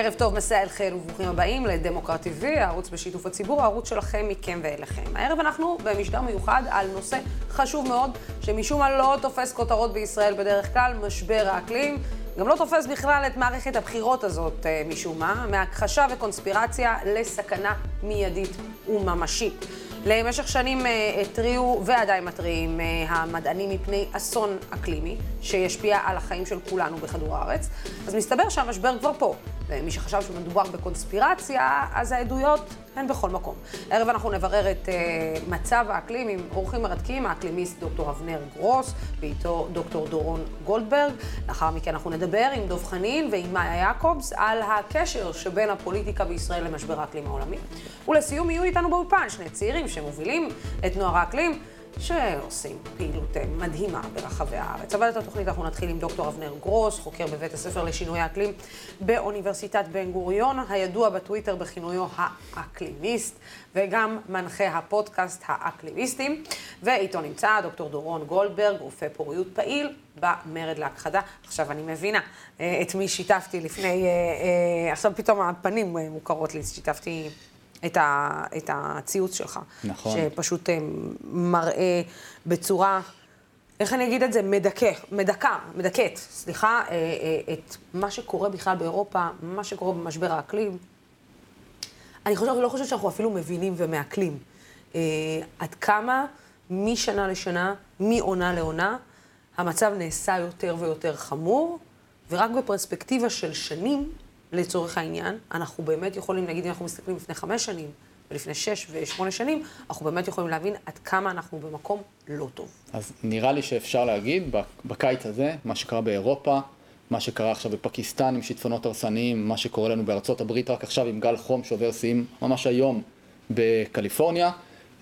ערב טוב, مساء الخير וברוכים הבאים ל DemocraTV, הערוץ בשיתוף הציבור, הערוץ שלכם, מכם ואליכם. הערב אנחנו במשדר מיוחד על נושא חשוב מאוד, שמשום מה לא תופס כותרות בישראל בדרך כלל, משבר האקלים. גם לא תופס בכלל את מערכת הבחירות הזאת אה, משום מה, מהכחשה וקונספירציה לסכנה מיידית וממשית. למשך שנים אה, התריעו ועדיין מתריעים אה, המדענים מפני אסון אקלימי שישפיע על החיים של כולנו בכדור הארץ. אז מסתבר שהמשבר כבר פה. ומי שחשב שמדובר בקונספירציה, אז העדויות הן בכל מקום. הערב אנחנו נברר את אה, מצב האקלים עם אורחים מרתקים, האקלימיסט דוקטור אבנר גרוס, ואיתו דוקטור דורון גולדברג. לאחר מכן אנחנו נדבר עם דב חנין ועם מאיה יעקובס על הקשר שבין הפוליטיקה בישראל למשבר האקלים העולמי. ולסיום יהיו איתנו באולפן שני צעירים שמובילים את נוער האקלים. שעושים פעילות אה, מדהימה ברחבי הארץ. אבל את התוכנית אנחנו נתחיל עם דוקטור אבנר גרוס, חוקר בבית הספר לשינוי האקלים באוניברסיטת בן גוריון, הידוע בטוויטר בכינויו האקלימיסט, וגם מנחה הפודקאסט האקלימיסטים. ואיתו נמצא דוקטור דורון גולדברג, רופא פוריות פעיל במרד בהכחדה. עכשיו אני מבינה אה, את מי שיתפתי לפני, אה, עכשיו פתאום הפנים מוכרות לי, שיתפתי את, ה, את הציוץ שלך. נכון. שפשוט אה, מראה בצורה, איך אני אגיד את זה? מדכא, מדכא, מדכאת, סליחה, אה, אה, את מה שקורה בכלל באירופה, מה שקורה במשבר האקלים. אני חושבת, לא חושבת שאנחנו אפילו מבינים ומעכלים. עד כמה משנה לשנה, מעונה לעונה, המצב נעשה יותר ויותר חמור, ורק בפרספקטיבה של שנים, לצורך העניין, אנחנו באמת יכולים, נגיד אם אנחנו מסתכלים לפני חמש שנים ולפני שש ושמונה שנים, אנחנו באמת יכולים להבין עד כמה אנחנו במקום לא טוב. אז נראה לי שאפשר להגיד, בקיץ הזה, מה שקרה באירופה, מה שקרה עכשיו בפקיסטן עם שיטפונות הרסניים, מה שקורה לנו בארצות הברית רק עכשיו עם גל חום שעובר שיאים ממש היום בקליפורניה,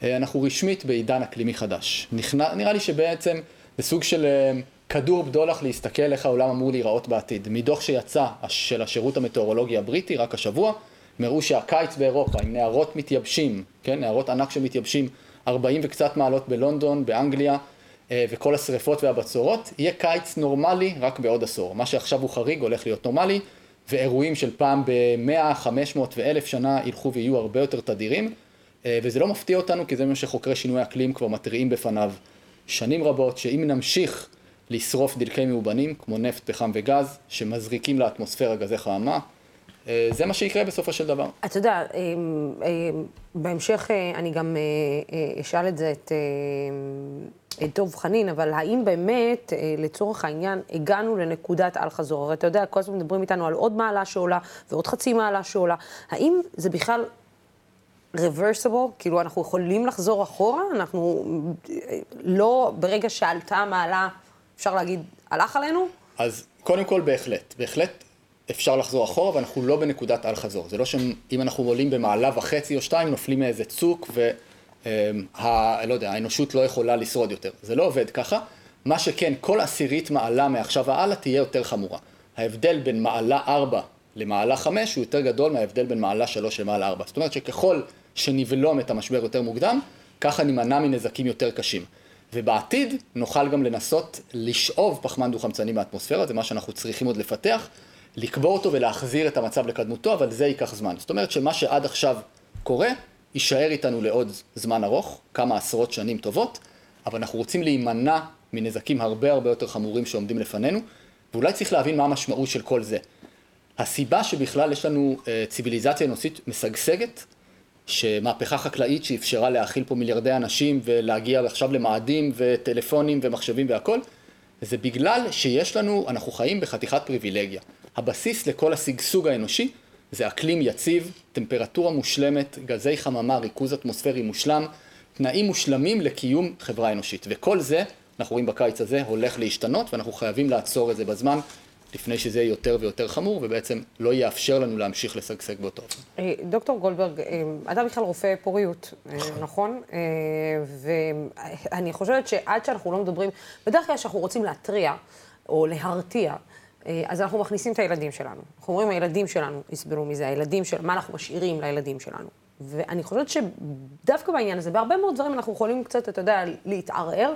אה, אנחנו רשמית בעידן אקלימי חדש. נראה לי שבעצם זה סוג של אה, כדור בדולח להסתכל איך העולם אמור להיראות בעתיד. מדוח שיצא של השירות המטאורולוגי הבריטי רק השבוע, הם הראו שהקיץ באירופה עם נהרות מתייבשים, כן, נהרות ענק שמתייבשים 40 וקצת מעלות בלונדון, באנגליה, אה, וכל השריפות והבצורות, יהיה קיץ נורמלי רק בעוד עשור. מה שעכשיו הוא חריג הולך להיות נורמלי, ואירועים של פעם ב-100, 500 ו-1000 שנה ילכו ויהיו הרבה יותר תדירים, אה, וזה לא מפתיע אותנו, כי זה מה שחוקרי שינוי אקלים כבר מתריעים בפניו שנים רבות, שאם נמשיך לשרוף דלקי מאובנים, כמו נפט, פחם וגז, שמזריקים לאטמוספירה גזי חממה. אה, זה מה שיקרה בסופו של דבר. אתה יודע, אה, אה, בהמשך אני גם אשאל את זה את, את דב חנין, אבל האם באמת, לצורך העניין, הגענו לנקודת אל-חזור? הרי אתה יודע, כל הזמן מדברים איתנו על עוד מעלה שעולה ועוד חצי מעלה שעולה. האם זה בכלל reversible? כאילו, אנחנו יכולים לחזור אחורה? אנחנו לא, ברגע שעלתה המעלה... אפשר להגיד, הלך עלינו? אז קודם כל בהחלט, בהחלט אפשר לחזור אחורה ואנחנו לא בנקודת אל חזור. זה לא שאם אנחנו עולים במעלה וחצי או שתיים נופלים מאיזה צוק וה... לא יודע, האנושות לא יכולה לשרוד יותר. זה לא עובד ככה. מה שכן, כל עשירית מעלה מעכשיו והלאה תהיה יותר חמורה. ההבדל בין מעלה ארבע למעלה חמש הוא יותר גדול מההבדל בין מעלה שלוש למעלה ארבע. זאת אומרת שככל שנבלום את המשבר יותר מוקדם, ככה נימנע מנזקים יותר קשים. ובעתיד נוכל גם לנסות לשאוב פחמן דו-חמצני מהאטמוספירה, זה מה שאנחנו צריכים עוד לפתח, לקבור אותו ולהחזיר את המצב לקדמותו, אבל זה ייקח זמן. זאת אומרת שמה שעד עכשיו קורה, יישאר איתנו לעוד זמן ארוך, כמה עשרות שנים טובות, אבל אנחנו רוצים להימנע מנזקים הרבה הרבה יותר חמורים שעומדים לפנינו, ואולי צריך להבין מה המשמעות של כל זה. הסיבה שבכלל יש לנו אה, ציוויליזציה אנושית משגשגת, שמהפכה חקלאית שאפשרה להאכיל פה מיליארדי אנשים ולהגיע עכשיו למאדים וטלפונים ומחשבים והכל, זה בגלל שיש לנו, אנחנו חיים בחתיכת פריבילגיה. הבסיס לכל השגשוג האנושי זה אקלים יציב, טמפרטורה מושלמת, גזי חממה, ריכוז אטמוספרי מושלם, תנאים מושלמים לקיום חברה אנושית. וכל זה, אנחנו רואים בקיץ הזה, הולך להשתנות ואנחנו חייבים לעצור את זה בזמן. לפני שזה יהיה יותר ויותר חמור, ובעצם לא יאפשר לנו להמשיך לשגשג באותו אופן. אה, דוקטור גולדברג, אה, אתה בכלל רופא פוריות, אה, נכון? ואני חושבת שעד שאנחנו לא מדברים, בדרך כלל כשאנחנו רוצים להתריע או להרתיע, אז אנחנו מכניסים את הילדים שלנו. אנחנו אומרים, הילדים שלנו יסבלו מזה, הילדים של... מה אנחנו משאירים לילדים שלנו. ואני חושבת שדווקא בעניין הזה, בהרבה מאוד דברים אנחנו יכולים קצת, אתה יודע, להתערער,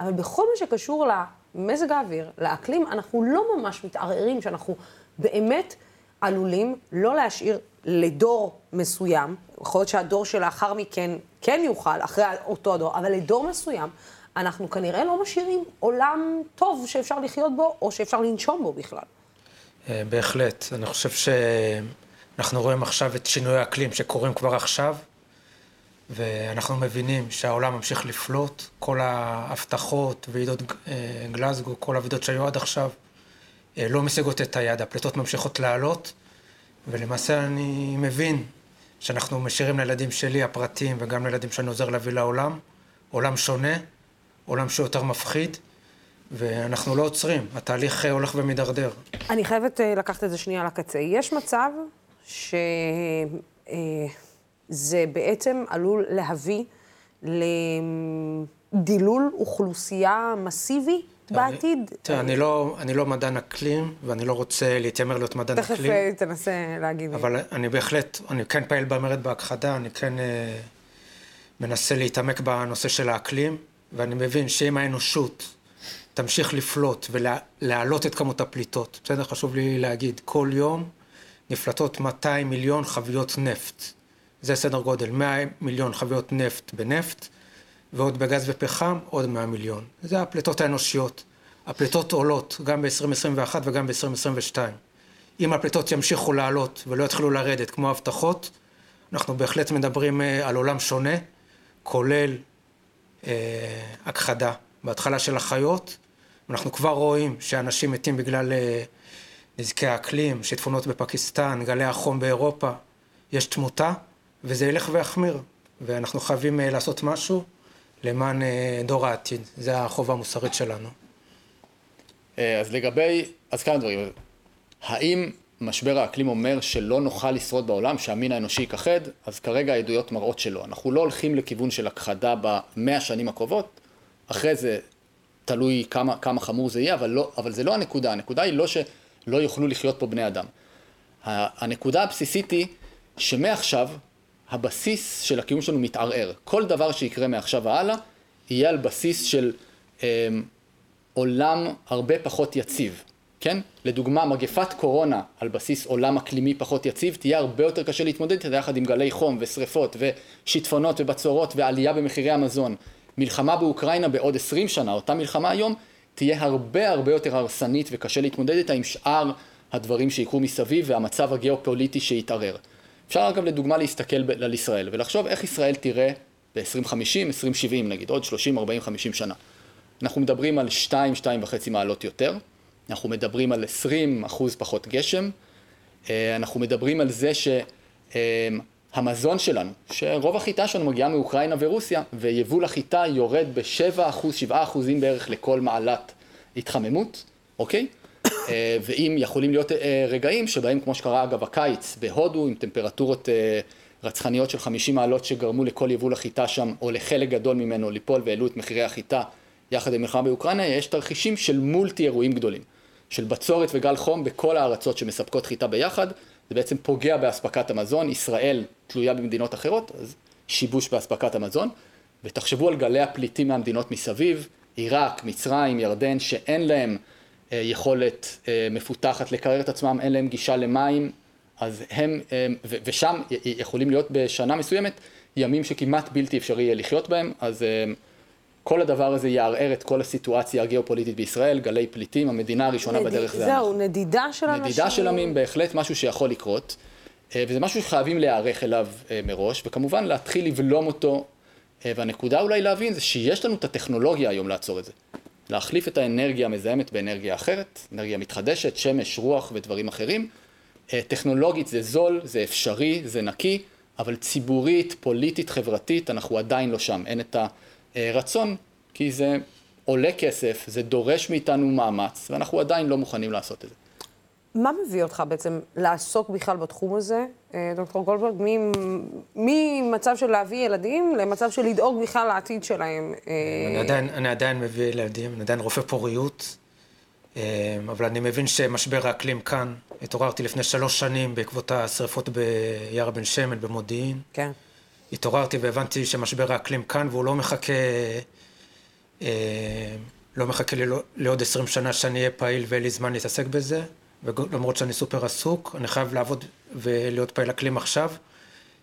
אבל בכל מה שקשור למזג האוויר, לאקלים, אנחנו לא ממש מתערערים שאנחנו באמת עלולים לא להשאיר לדור מסוים, יכול להיות שהדור שלאחר מכן כן יוכל, אחרי אותו הדור, אבל לדור מסוים, אנחנו כנראה לא משאירים עולם טוב שאפשר לחיות בו, או שאפשר לנשום בו בכלל. אה, בהחלט. אני חושב שאנחנו רואים עכשיו את שינוי האקלים שקורים כבר עכשיו, ואנחנו מבינים שהעולם ממשיך לפלוט, כל ההבטחות, ועידות אה, גלזגו, כל הוועידות שהיו עד עכשיו, אה, לא משיגות את היד, הפליטות ממשיכות לעלות, ולמעשה אני מבין שאנחנו משאירים לילדים שלי, הפרטיים, וגם לילדים שאני עוזר להביא לעולם, עולם שונה, עולם שיותר מפחיד, ואנחנו לא עוצרים, התהליך הולך ומידרדר. אני חייבת אה, לקחת את זה שנייה לקצה. יש מצב שזה אה, בעצם עלול להביא לדילול אוכלוסייה מסיבי בעתיד? תראה, אני לא, אני לא מדען אקלים, ואני לא רוצה להתיימר להיות מדען תכף אקלים. תכף תנסה להגיד. אבל אני בהחלט, אני כן פעיל במרד בהכחדה, אני כן אה, מנסה להתעמק בנושא של האקלים, ואני מבין שאם האנושות תמשיך לפלוט ולהעלות את כמות הפליטות, בסדר? חשוב לי להגיד, כל יום נפלטות 200 מיליון חביות נפט. זה סדר גודל, 100 מיליון חביות נפט בנפט, ועוד בגז ופחם עוד 100 מיליון. זה הפליטות האנושיות. הפליטות עולות גם ב-2021 וגם ב-2022. אם הפליטות ימשיכו לעלות ולא יתחילו לרדת כמו הבטחות, אנחנו בהחלט מדברים אה, על עולם שונה, כולל אה, הכחדה. בהתחלה של החיות, אנחנו כבר רואים שאנשים מתים בגלל אה, נזקי האקלים, שיטפונות בפקיסטן, גלי החום באירופה, יש תמותה, וזה ילך ויחמיר, ואנחנו חייבים אה, לעשות משהו למען אה, דור העתיד. זה החובה המוסרית שלנו. אה, אז לגבי, אז כמה דברים. האם משבר האקלים אומר שלא נוכל לשרוד בעולם, שהמין האנושי ייכחד? אז כרגע העדויות מראות שלא. אנחנו לא הולכים לכיוון של הכחדה במאה השנים הקרובות, אחרי זה תלוי כמה, כמה חמור זה יהיה, אבל, לא, אבל זה לא הנקודה. הנקודה היא לא שלא יוכלו לחיות פה בני אדם. הנקודה הבסיסית היא שמעכשיו הבסיס של הקיום שלנו מתערער. כל דבר שיקרה מעכשיו והלאה יהיה על בסיס של אה, עולם הרבה פחות יציב, כן? לדוגמה, מגפת קורונה על בסיס עולם אקלימי פחות יציב, תהיה הרבה יותר קשה להתמודד איתה יחד עם גלי חום ושריפות ושיטפונות ובצורות ועלייה במחירי המזון. מלחמה באוקראינה בעוד עשרים שנה, אותה מלחמה היום, תהיה הרבה הרבה יותר הרסנית וקשה להתמודד איתה עם שאר הדברים שיקרו מסביב והמצב הגיאופוליטי שיתערער. אפשר אגב לדוגמה להסתכל על ישראל ולחשוב איך ישראל תראה ב-2050, 2070 נגיד, עוד 30, 40, 50 שנה. אנחנו מדברים על 2, 2.5 מעלות יותר, אנחנו מדברים על 20 אחוז פחות גשם, אה, אנחנו מדברים על זה שהמזון שלנו, שרוב החיטה שלנו מגיעה מאוקראינה ורוסיה, ויבול החיטה יורד ב-7 אחוז, 7 אחוזים בערך לכל מעלת התחממות, אוקיי? אה, ואם יכולים להיות אה, רגעים שבהם, כמו שקרה אגב הקיץ בהודו, עם טמפרטורות אה, רצחניות של 50 מעלות שגרמו לכל יבול החיטה שם, או לחלק גדול ממנו ליפול והעלו את מחירי החיטה יחד עם מלחמה באוקראינה, יש תרחישים של מולטי אירועים גדולים, של בצורת וגל חום בכל הארצות שמספקות חיטה ביחד, זה בעצם פוגע באספקת המזון, ישראל תלויה במדינות אחרות, אז שיבוש באספקת המזון, ותחשבו על גלי הפליטים מהמדינות מסביב, עיראק, מצרים, ירדן, שאין להם יכולת אה, מפותחת לקרר את עצמם, אין להם גישה למים, אז הם, אה, ושם יכולים להיות בשנה מסוימת ימים שכמעט בלתי אפשרי יהיה לחיות בהם, אז כל הדבר הזה יערער את כל הסיטואציה הגיאופוליטית בישראל, גלי פליטים, המדינה הראשונה נד... בדרך זה. זהו, נדידה של אנשים. נדידה של עמים, בהחלט משהו שיכול לקרות, וזה משהו שחייבים להיערך אליו מראש, וכמובן להתחיל לבלום אותו, והנקודה אולי להבין זה שיש לנו את הטכנולוגיה היום לעצור את זה. להחליף את האנרגיה המזהמת באנרגיה אחרת, אנרגיה מתחדשת, שמש, רוח ודברים אחרים. אה, טכנולוגית זה זול, זה אפשרי, זה נקי, אבל ציבורית, פוליטית, חברתית, אנחנו עדיין לא שם. אין את הרצון, כי זה עולה כסף, זה דורש מאיתנו מאמץ, ואנחנו עדיין לא מוכנים לעשות את זה. מה מביא אותך בעצם לעסוק בכלל בתחום הזה, אה, דוקטור גולדברג, ממצב של להביא ילדים למצב של לדאוג בכלל לעתיד שלהם? אה, אני עדיין, אני עדיין מביא ילדים, אני עדיין רופא פוריות, אה, אבל אני מבין שמשבר האקלים כאן, התעוררתי לפני שלוש שנים בעקבות השרפות ביער בן שמן במודיעין. כן. התעוררתי והבנתי שמשבר האקלים כאן, והוא לא מחכה, לא מחכה לי לעוד עשרים שנה שאני אהיה פעיל ואין לי זמן להתעסק בזה. ולמרות שאני סופר עסוק, אני חייב לעבוד ולהיות פעיל אקלים עכשיו,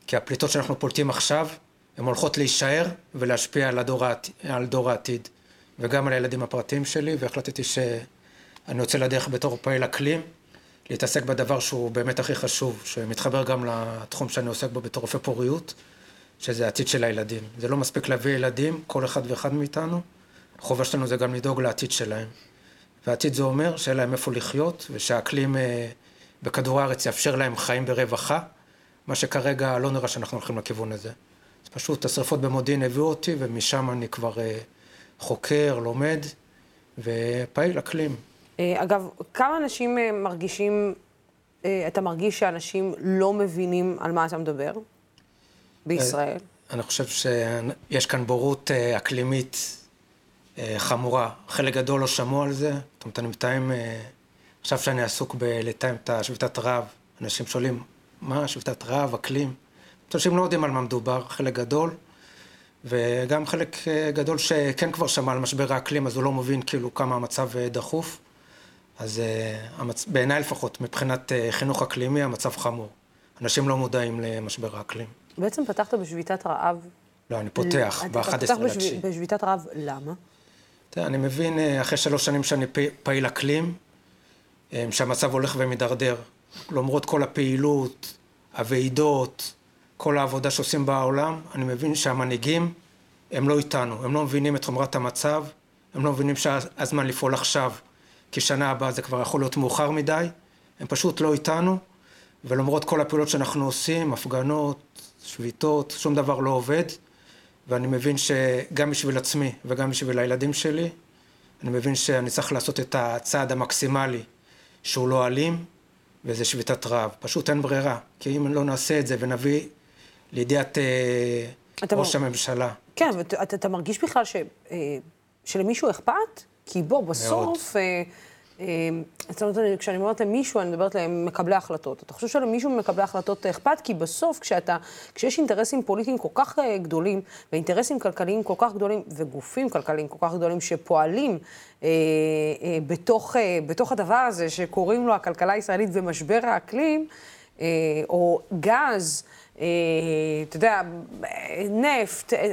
כי הפליטות שאנחנו פולטים עכשיו, הן הולכות להישאר ולהשפיע על, הדור, על דור העתיד, וגם על הילדים הפרטיים שלי, והחלטתי שאני יוצא לדרך בתור פעיל אקלים, להתעסק בדבר שהוא באמת הכי חשוב, שמתחבר גם לתחום שאני עוסק בו בתור רופא פוריות, שזה העתיד של הילדים. זה לא מספיק להביא ילדים, כל אחד ואחד מאיתנו, החובה שלנו זה גם לדאוג לעתיד שלהם. ועתיד זה אומר שיהיה להם איפה לחיות, ושהאקלים אה, בכדור הארץ יאפשר להם חיים ברווחה, מה שכרגע לא נראה שאנחנו הולכים לכיוון הזה. אז פשוט השרפות במודיעין הביאו אותי, ומשם אני כבר אה, חוקר, לומד, ופעיל אקלים. אה, אגב, כמה אנשים מרגישים, אתה מרגיש שאנשים לא מבינים על מה אתה מדבר בישראל? אני חושב שיש כאן בורות אקלימית חמורה. חלק גדול לא שמעו על זה. זאת אומרת, אני מתאם, עכשיו שאני עסוק בלתאם את השביתת רעב, אנשים שואלים, מה שביתת רעב, אקלים? אנשים לא יודעים על מה מדובר, חלק גדול. וגם חלק גדול שכן כבר שמע על משבר האקלים, אז הוא לא מבין כאילו כמה המצב דחוף. אז אה, המצ... בעיניי לפחות, מבחינת אה, חינוך אקלימי, המצב חמור. אנשים לא מודעים למשבר האקלים. בעצם פתחת בשביתת רעב. לא, אני פותח ב-11 לתשיעי. אתה פתח בשב... בשביתת רעב, למה? תראה, אני מבין, אה, אחרי שלוש שנים שאני פעיל אקלים, שהמצב הולך ומידרדר. למרות כל הפעילות, הוועידות, כל העבודה שעושים בעולם, אני מבין שהמנהיגים הם לא איתנו, הם לא מבינים את חומרת המצב, הם לא מבינים שהזמן לפעול עכשיו. כי שנה הבאה זה כבר יכול להיות מאוחר מדי, הם פשוט לא איתנו, ולמרות כל הפעולות שאנחנו עושים, הפגנות, שביתות, שום דבר לא עובד, ואני מבין שגם בשביל עצמי וגם בשביל הילדים שלי, אני מבין שאני צריך לעשות את הצעד המקסימלי שהוא לא אלים, וזה שביתת רעב. פשוט אין ברירה, כי אם לא נעשה את זה ונביא לידיעת אה, ראש מ... הממשלה. כן, ואתה אתה מרגיש בכלל ש, אה, שלמישהו אכפת? כי בוא, בסוף... אה, אה, כשאני אומרת למישהו, אני מדברת למקבלי החלטות. אתה חושב שלמישהו ממקבלי החלטות אכפת? כי בסוף, כשאתה, כשיש אינטרסים פוליטיים כל כך אה, גדולים, ואינטרסים כלכליים כל כך גדולים, וגופים כלכליים כל כך גדולים שפועלים אה, אה, בתוך, אה, בתוך הדבר הזה, שקוראים לו הכלכלה הישראלית ומשבר האקלים, אה, או גז, אה, אתה יודע, נפט, אה,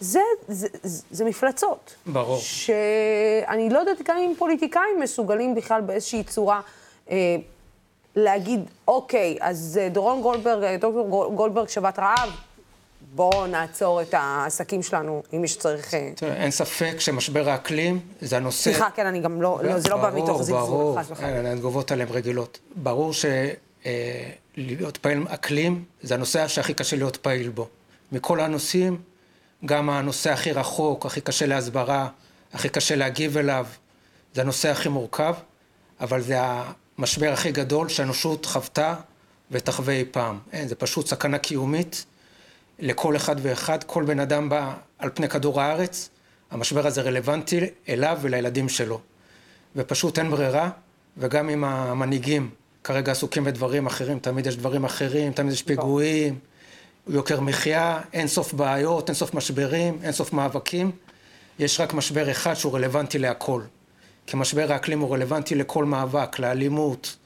זה, זה, זה, זה מפלצות. ברור. שאני לא יודעת גם אם פוליטיקאים מסוגלים בכלל באיזושהי צורה אה, להגיד, אוקיי, אז אה, דורון גולדברג, אה, דוקטור גולדברג שבת רעב, בואו נעצור את העסקים שלנו, אם מי שצריך... אה. תראה, אין ספק שמשבר האקלים זה הנושא... סליחה, כן, אני גם לא, לא זה לא בא מתוך זלזול, ברור, חס וחלילה. התגובות עליהן רגילות. ברור שלהיות פעיל אקלים זה הנושא שהכי קשה להיות פעיל בו. מכל הנושאים, גם הנושא הכי רחוק, הכי קשה להסברה, הכי קשה להגיב אליו, זה הנושא הכי מורכב, אבל זה המשבר הכי גדול שהאנושות חוותה ותחווה אי פעם. אין, זה פשוט סכנה קיומית לכל אחד ואחד, כל בן אדם בא על פני כדור הארץ, המשבר הזה רלוונטי אליו ולילדים שלו. ופשוט אין ברירה, וגם אם המנהיגים כרגע עסוקים בדברים אחרים, תמיד יש דברים אחרים, תמיד יש פיגועים. יוקר מחיה, אין סוף בעיות, אין סוף משברים, אין סוף מאבקים. יש רק משבר אחד שהוא רלוונטי להכל. כי משבר האקלים הוא רלוונטי לכל מאבק, לאלימות,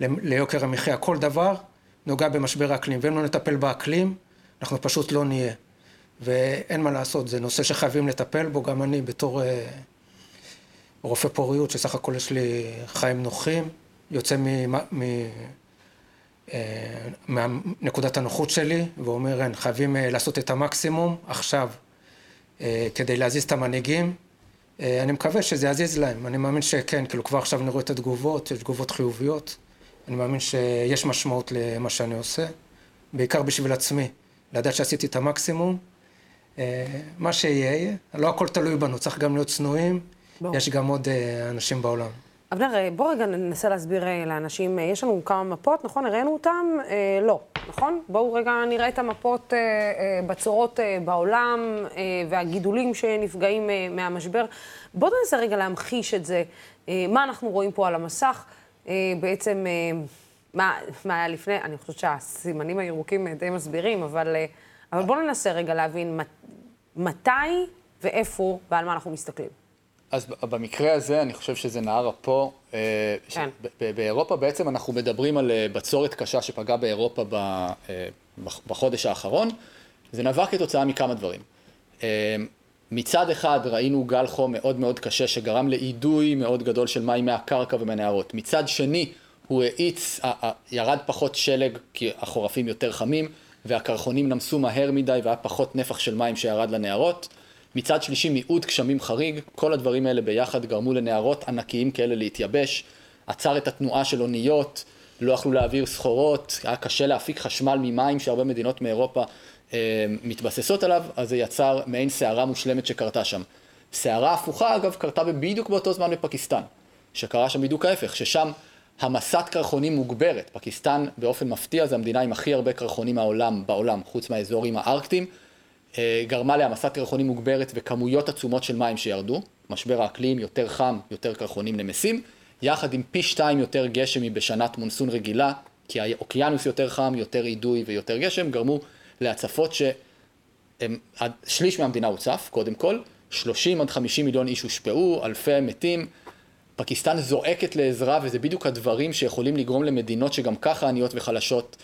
ליוקר המחיה, כל דבר נוגע במשבר האקלים. ואם לא נטפל באקלים, אנחנו פשוט לא נהיה. ואין מה לעשות, זה נושא שחייבים לטפל בו, גם אני בתור אה, רופא פוריות, שסך הכל יש לי חיים נוחים, יוצא מנקודת הנוחות שלי, ואומר, אין, חייבים אה, לעשות את המקסימום עכשיו אה, כדי להזיז את המנהיגים. אני מקווה שזה יזיז להם, אני מאמין שכן, כאילו כבר עכשיו אני רואה את התגובות, יש תגובות חיוביות, אני מאמין שיש משמעות למה שאני עושה, בעיקר בשביל עצמי, לדעת שעשיתי את המקסימום. מה שיהיה, לא הכל תלוי בנו, צריך גם להיות צנועים, בוא. יש גם עוד אנשים בעולם. אבנר, אה, בוא רגע ננסה להסביר אה, לאנשים, אה, יש לנו כמה מפות, נכון? הראינו אותן? אה, לא, נכון? בואו רגע נראה את המפות אה, אה, בצורות אה, בעולם אה, והגידולים שנפגעים אה, מהמשבר. בואו ננסה רגע להמחיש את זה, אה, מה אנחנו רואים פה על המסך. אה, בעצם, אה, מה, מה היה לפני, אני חושבת שהסימנים הירוקים די מסבירים, אבל, אה, אבל בואו ננסה רגע להבין מת, מתי ואיפה ועל מה אנחנו מסתכלים. אז במקרה הזה, אני חושב שזה נהר אפו. אה, כן. באירופה בעצם אנחנו מדברים על אה, בצורת קשה שפגעה באירופה אה, בחודש האחרון. זה נבע כתוצאה מכמה דברים. מצד אחד ראינו גל חום מאוד מאוד קשה שגרם לאידוי מאוד גדול של מים מהקרקע ומהנהרות. מצד שני, הוא האיץ, ירד פחות שלג כי החורפים יותר חמים והקרחונים נמסו מהר מדי והיה פחות נפח של מים שירד לנהרות. מצד שלישי מיעוט גשמים חריג, כל הדברים האלה ביחד גרמו לנהרות ענקיים כאלה להתייבש, עצר את התנועה של אוניות, לא יכלו להעביר סחורות, היה קשה להפיק חשמל ממים שהרבה מדינות מאירופה אה, מתבססות עליו, אז זה יצר מעין סערה מושלמת שקרתה שם. סערה הפוכה אגב קרתה בדיוק באותו זמן בפקיסטן, שקרה שם בדיוק ההפך, ששם המסת קרחונים מוגברת, פקיסטן באופן מפתיע זה המדינה עם הכי הרבה קרחונים מהעולם, בעולם, חוץ מהאזורים הארקטיים, גרמה להעמסת קרחונים מוגברת וכמויות עצומות של מים שירדו, משבר האקלים יותר חם, יותר קרחונים נמסים, יחד עם פי שתיים יותר גשם מבשנת מונסון רגילה, כי האוקיינוס יותר חם, יותר אידוי ויותר גשם, גרמו להצפות ששליש מהמדינה הוצף, קודם כל, 30 עד 50 מיליון איש הושפעו, אלפי מתים, פקיסטן זועקת לעזרה וזה בדיוק הדברים שיכולים לגרום למדינות שגם ככה עניות וחלשות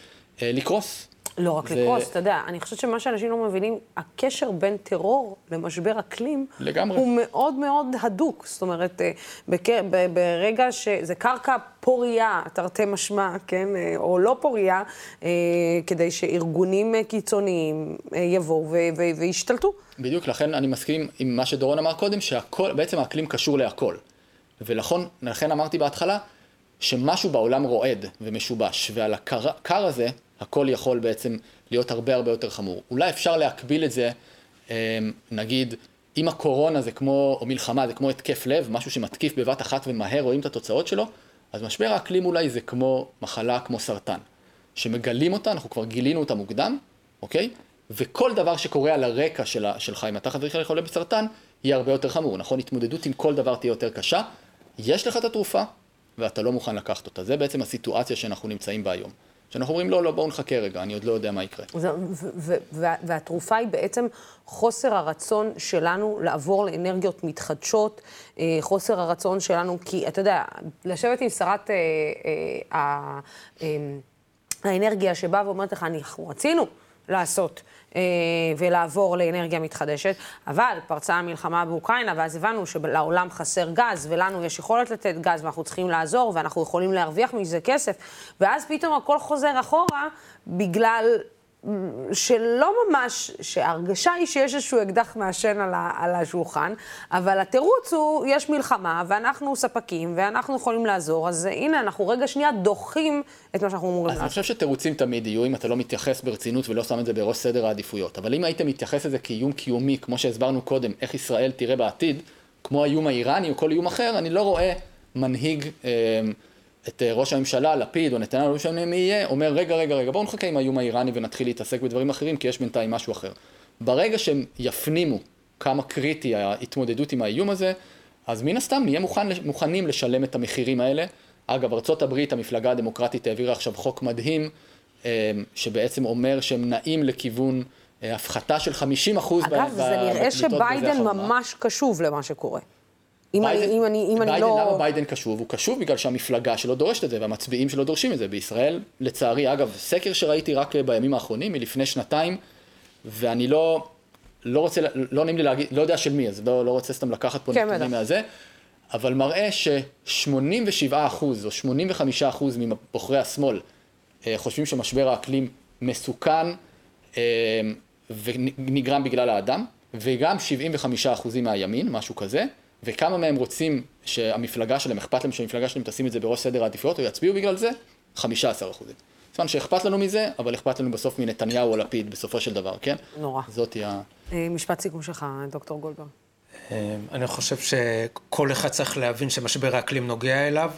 אה, לקרוס. לא רק ו... לקרוס, אתה יודע, אני חושבת שמה שאנשים לא מבינים, הקשר בין טרור למשבר אקלים, לגמרי. הוא מאוד מאוד הדוק. זאת אומרת, אה, בק... ברגע שזה קרקע פוריה, תרתי משמע, כן, אה, או לא פוריה, אה, כדי שארגונים קיצוניים יבואו ו... ו... וישתלטו. בדיוק, לכן אני מסכים עם מה שדורון אמר קודם, שבעצם האקלים קשור להכל. ולכן אמרתי בהתחלה, שמשהו בעולם רועד ומשובש, ועל הקר הזה הכל יכול בעצם להיות הרבה הרבה יותר חמור. אולי אפשר להקביל את זה, אמ, נגיד, אם הקורונה זה כמו, או מלחמה זה כמו התקף לב, משהו שמתקיף בבת אחת ומהר רואים את התוצאות שלו, אז משבר האקלים אולי זה כמו מחלה כמו סרטן, שמגלים אותה, אנחנו כבר גילינו אותה מוקדם, אוקיי? וכל דבר שקורה על הרקע של שלך, אם אתה חבר שלך חולה בסרטן, יהיה הרבה יותר חמור, נכון? התמודדות עם כל דבר תהיה יותר קשה. יש לך את התרופה, ואתה לא מוכן לקחת אותה. זה בעצם הסיטואציה שאנחנו נמצאים בה היום. שאנחנו אומרים, לא, לא, בואו נחכה רגע, אני עוד לא יודע מה יקרה. והתרופה היא בעצם חוסר הרצון שלנו לעבור לאנרגיות מתחדשות, אה, חוסר הרצון שלנו, כי אתה יודע, לשבת עם שרת אה, אה, האנרגיה שבאה ואומרת לך, אנחנו רצינו לעשות. אה, ולעבור לאנרגיה מתחדשת, אבל פרצה המלחמה באוקראינה, ואז הבנו שלעולם חסר גז, ולנו יש יכולת לתת גז, ואנחנו צריכים לעזור, ואנחנו יכולים להרוויח מזה כסף, ואז פתאום הכל חוזר אחורה בגלל שלא ממש, שההרגשה היא שיש איזשהו אקדח מעשן על, על השולחן, אבל התירוץ הוא, יש מלחמה, ואנחנו ספקים, ואנחנו יכולים לעזור, אז הנה, אנחנו רגע שנייה דוחים את מה שאנחנו אמורים לעשות. אז אני חושב שתירוצים תמיד יהיו, אם אתה לא מתייחס ברצינות ולא שם את זה בראש סדר העדיפויות. אבל אם היית מתייחס לזה כאיום קיומי, כמו שהסברנו קודם, איך ישראל תראה בעתיד, כמו האיום האיראני או כל איום אחר, אני לא רואה מנהיג... אה, את אה, ראש הממשלה, לפיד או נתניהו, לא משנה מי יהיה, אומר רגע, רגע, רגע, בואו נחכה עם האיום האיראני ונתחיל להתעסק בדברים אחרים, כי יש בינתיים משהו אחר. ברגע שהם יפנימו כמה קריטי ההתמודדות עם האיום הזה, אז מן הסתם נהיה מוכן, מוכנים לשלם את המחירים האלה. אגב, ארה"ב, המפלגה הדמוקרטית העבירה עכשיו חוק מדהים, אה, שבעצם אומר שהם נעים לכיוון אה, הפחתה של 50 אחוז אגב, זה נראה שביידן ממש קשוב למה שקורה. אם ביידן, אני, אם אני, אם ביידן, אני לא... למה ביידן קשוב? הוא קשוב בגלל שהמפלגה שלו דורשת את זה, והמצביעים שלו דורשים את זה. בישראל, לצערי, אגב, סקר שראיתי רק בימים האחרונים, מלפני שנתיים, ואני לא, לא רוצה, לא נעים לי להגיד, לא יודע של מי, אז לא, לא רוצה סתם לקחת פה כן, נתונים מהזה, אבל מראה ש-87% או 85% מבוחרי השמאל אה, חושבים שמשבר האקלים מסוכן אה, ונגרם בגלל האדם, וגם 75% מהימין, משהו כזה. וכמה מהם רוצים שהמפלגה שלהם, אכפת להם שהמפלגה שלהם תשים את זה בראש סדר העדיפויות, או יצביעו בגלל זה, 15 אחוזים. זאת אומרת שאכפת לנו מזה, אבל אכפת לנו בסוף מנתניהו או לפיד, בסופו של דבר, כן? נורא. זאתי ה... אה, משפט סיכום שלך, דוקטור גולדברג. אה, אני חושב שכל אחד צריך להבין שמשבר האקלים נוגע אליו,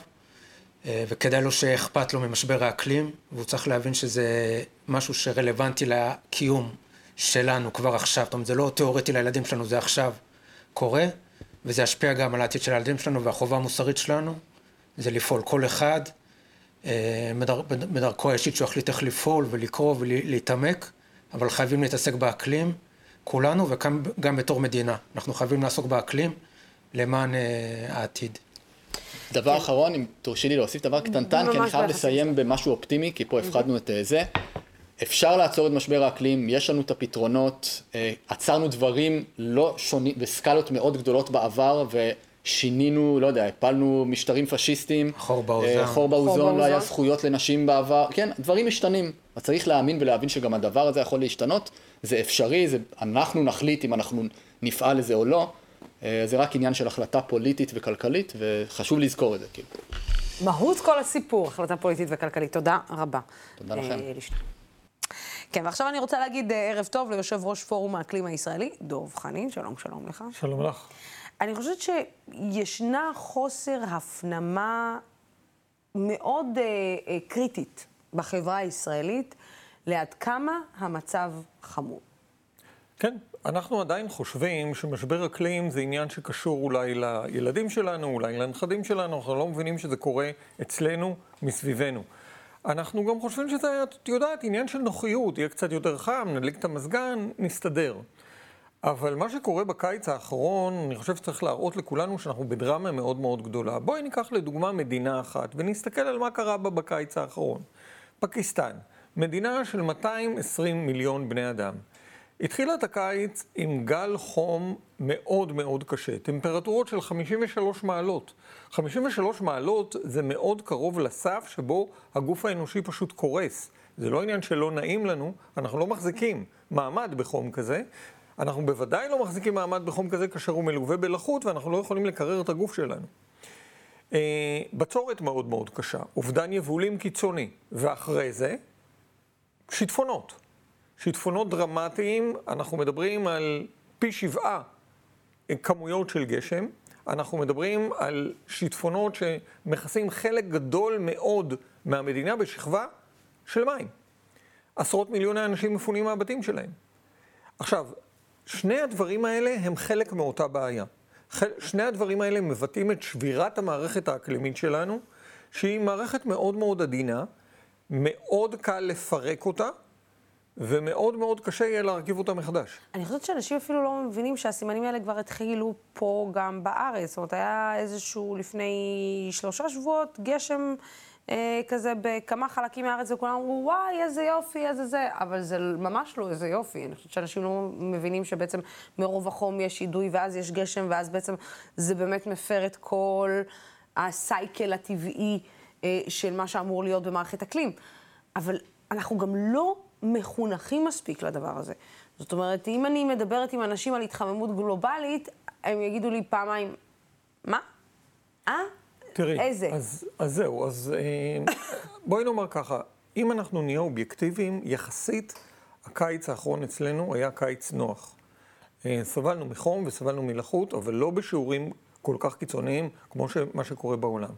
אה, וכדאי לו שאכפת לו ממשבר האקלים, והוא צריך להבין שזה משהו שרלוונטי לקיום שלנו כבר עכשיו. זאת אומרת, זה לא תיאורטי לילדים שלנו, זה עכשיו קורה. וזה ישפיע גם על העתיד של הילדים שלנו, והחובה המוסרית שלנו זה לפעול כל אחד אה, בדרכו האישית שהוא יחליט איך לפעול ולקרוא ולהתעמק, אבל חייבים להתעסק באקלים, כולנו, וגם בתור מדינה. אנחנו חייבים לעסוק באקלים, למען העתיד. דבר. אחרון, אם תורשי לי להוסיף דבר קטנטן, כי אני חייב לסיים במשהו אופטימי, כי פה הפחדנו את אה, זה. אפשר לעצור את משבר האקלים, יש לנו את הפתרונות, אה, עצרנו דברים לא שונים, בסקלות מאוד גדולות בעבר, ושינינו, לא יודע, הפלנו משטרים פשיסטיים. חור באוזון. אה, חור באוזון, באוזון. לא היה זכויות לנשים בעבר. כן, דברים משתנים. אז צריך להאמין ולהבין שגם הדבר הזה יכול להשתנות. זה אפשרי, זה, אנחנו נחליט אם אנחנו נפעל לזה או לא. אה, זה רק עניין של החלטה פוליטית וכלכלית, וחשוב לזכור את זה, כאילו. מהות כל הסיפור, החלטה פוליטית וכלכלית. תודה רבה. תודה לכם. כן, ועכשיו אני רוצה להגיד אה, ערב טוב ליושב ראש פורום האקלים הישראלי, דוב חנין, שלום, שלום לך. שלום לך. אני חושבת שישנה חוסר הפנמה מאוד אה, אה, קריטית בחברה הישראלית לעד כמה המצב חמור. כן, אנחנו עדיין חושבים שמשבר אקלים זה עניין שקשור אולי לילדים שלנו, אולי לנכדים שלנו, אנחנו לא מבינים שזה קורה אצלנו, מסביבנו. אנחנו גם חושבים שזה, את יודעת, עניין של נוחיות, יהיה קצת יותר חם, נדליק את המזגן, נסתדר. אבל מה שקורה בקיץ האחרון, אני חושב שצריך להראות לכולנו שאנחנו בדרמה מאוד מאוד גדולה. בואי ניקח לדוגמה מדינה אחת ונסתכל על מה קרה בה בקיץ האחרון. פקיסטן, מדינה של 220 מיליון בני אדם. התחילה את הקיץ עם גל חום מאוד מאוד קשה, טמפרטורות של 53 מעלות. 53 מעלות זה מאוד קרוב לסף שבו הגוף האנושי פשוט קורס. זה לא עניין שלא נעים לנו, אנחנו לא מחזיקים מעמד בחום כזה. אנחנו בוודאי לא מחזיקים מעמד בחום כזה כאשר הוא מלווה בלחות ואנחנו לא יכולים לקרר את הגוף שלנו. אה, בצורת מאוד מאוד קשה, אובדן יבולים קיצוני, ואחרי זה, שיטפונות. שיטפונות דרמטיים, אנחנו מדברים על פי שבעה כמויות של גשם, אנחנו מדברים על שיטפונות שמכסים חלק גדול מאוד מהמדינה בשכבה של מים. עשרות מיליוני אנשים מפונים מהבתים שלהם. עכשיו, שני הדברים האלה הם חלק מאותה בעיה. שני הדברים האלה מבטאים את שבירת המערכת האקלימית שלנו, שהיא מערכת מאוד מאוד עדינה, מאוד קל לפרק אותה, ומאוד מאוד קשה יהיה להרכיב אותה מחדש. אני חושבת שאנשים אפילו לא מבינים שהסימנים האלה כבר התחילו פה גם בארץ. זאת אומרת, היה איזשהו לפני שלושה שבועות גשם אה, כזה בכמה חלקים מהארץ, וכולם אמרו, וואי, איזה יופי, איזה זה, אבל זה ממש לא איזה יופי. אני חושבת שאנשים לא מבינים שבעצם מרוב החום יש אידוי, ואז יש גשם, ואז בעצם זה באמת מפר את כל הסייקל הטבעי אה, של מה שאמור להיות במערכת אקלים. אבל אנחנו גם לא מחונכים מספיק לדבר הזה. זאת אומרת, אם אני מדברת עם אנשים על התחממות גלובלית, הם יגידו לי פעמיים, מה? אה? תראי, איזה? אז, אז זהו, אז אה, בואי נאמר ככה, אם אנחנו נהיה אובייקטיביים, יחסית הקיץ האחרון אצלנו היה קיץ נוח. אה, סבלנו מחום וסבלנו מלחות, אבל לא בשיעורים כל כך קיצוניים כמו מה שקורה בעולם.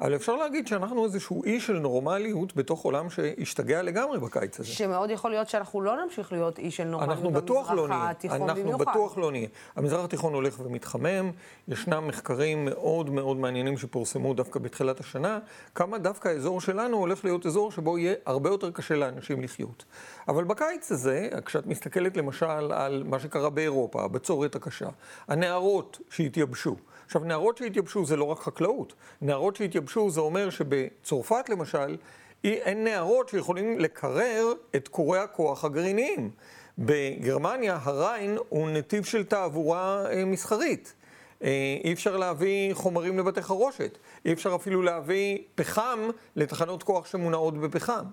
אבל אפשר להגיד שאנחנו איזשהו אי של נורמליות בתוך עולם שהשתגע לגמרי בקיץ הזה. שמאוד יכול להיות שאנחנו לא נמשיך להיות אי של נורמליות אנחנו בטוח לא במזרח. התיכון אנחנו במיוחד. בטוח לא נהיה. המזרח התיכון הולך ומתחמם, ישנם מחקרים מאוד מאוד מעניינים שפורסמו דווקא בתחילת השנה, כמה דווקא האזור שלנו הולך להיות אזור שבו יהיה הרבה יותר קשה לאנשים לחיות. אבל בקיץ הזה, כשאת מסתכלת למשל על מה שקרה באירופה, הבצורת הקשה, הנערות שהתייבשו, עכשיו, נערות שהתייבשו זה לא רק חקלאות. נערות שהתייבשו זה אומר שבצרפת, למשל, אין נערות שיכולים לקרר את קורי הכוח הגרעיניים. בגרמניה הריין הוא נתיב של תעבורה אה, מסחרית. אה, אי אפשר להביא חומרים לבתי חרושת. אי אפשר אפילו להביא פחם לתחנות כוח שמונעות בפחם.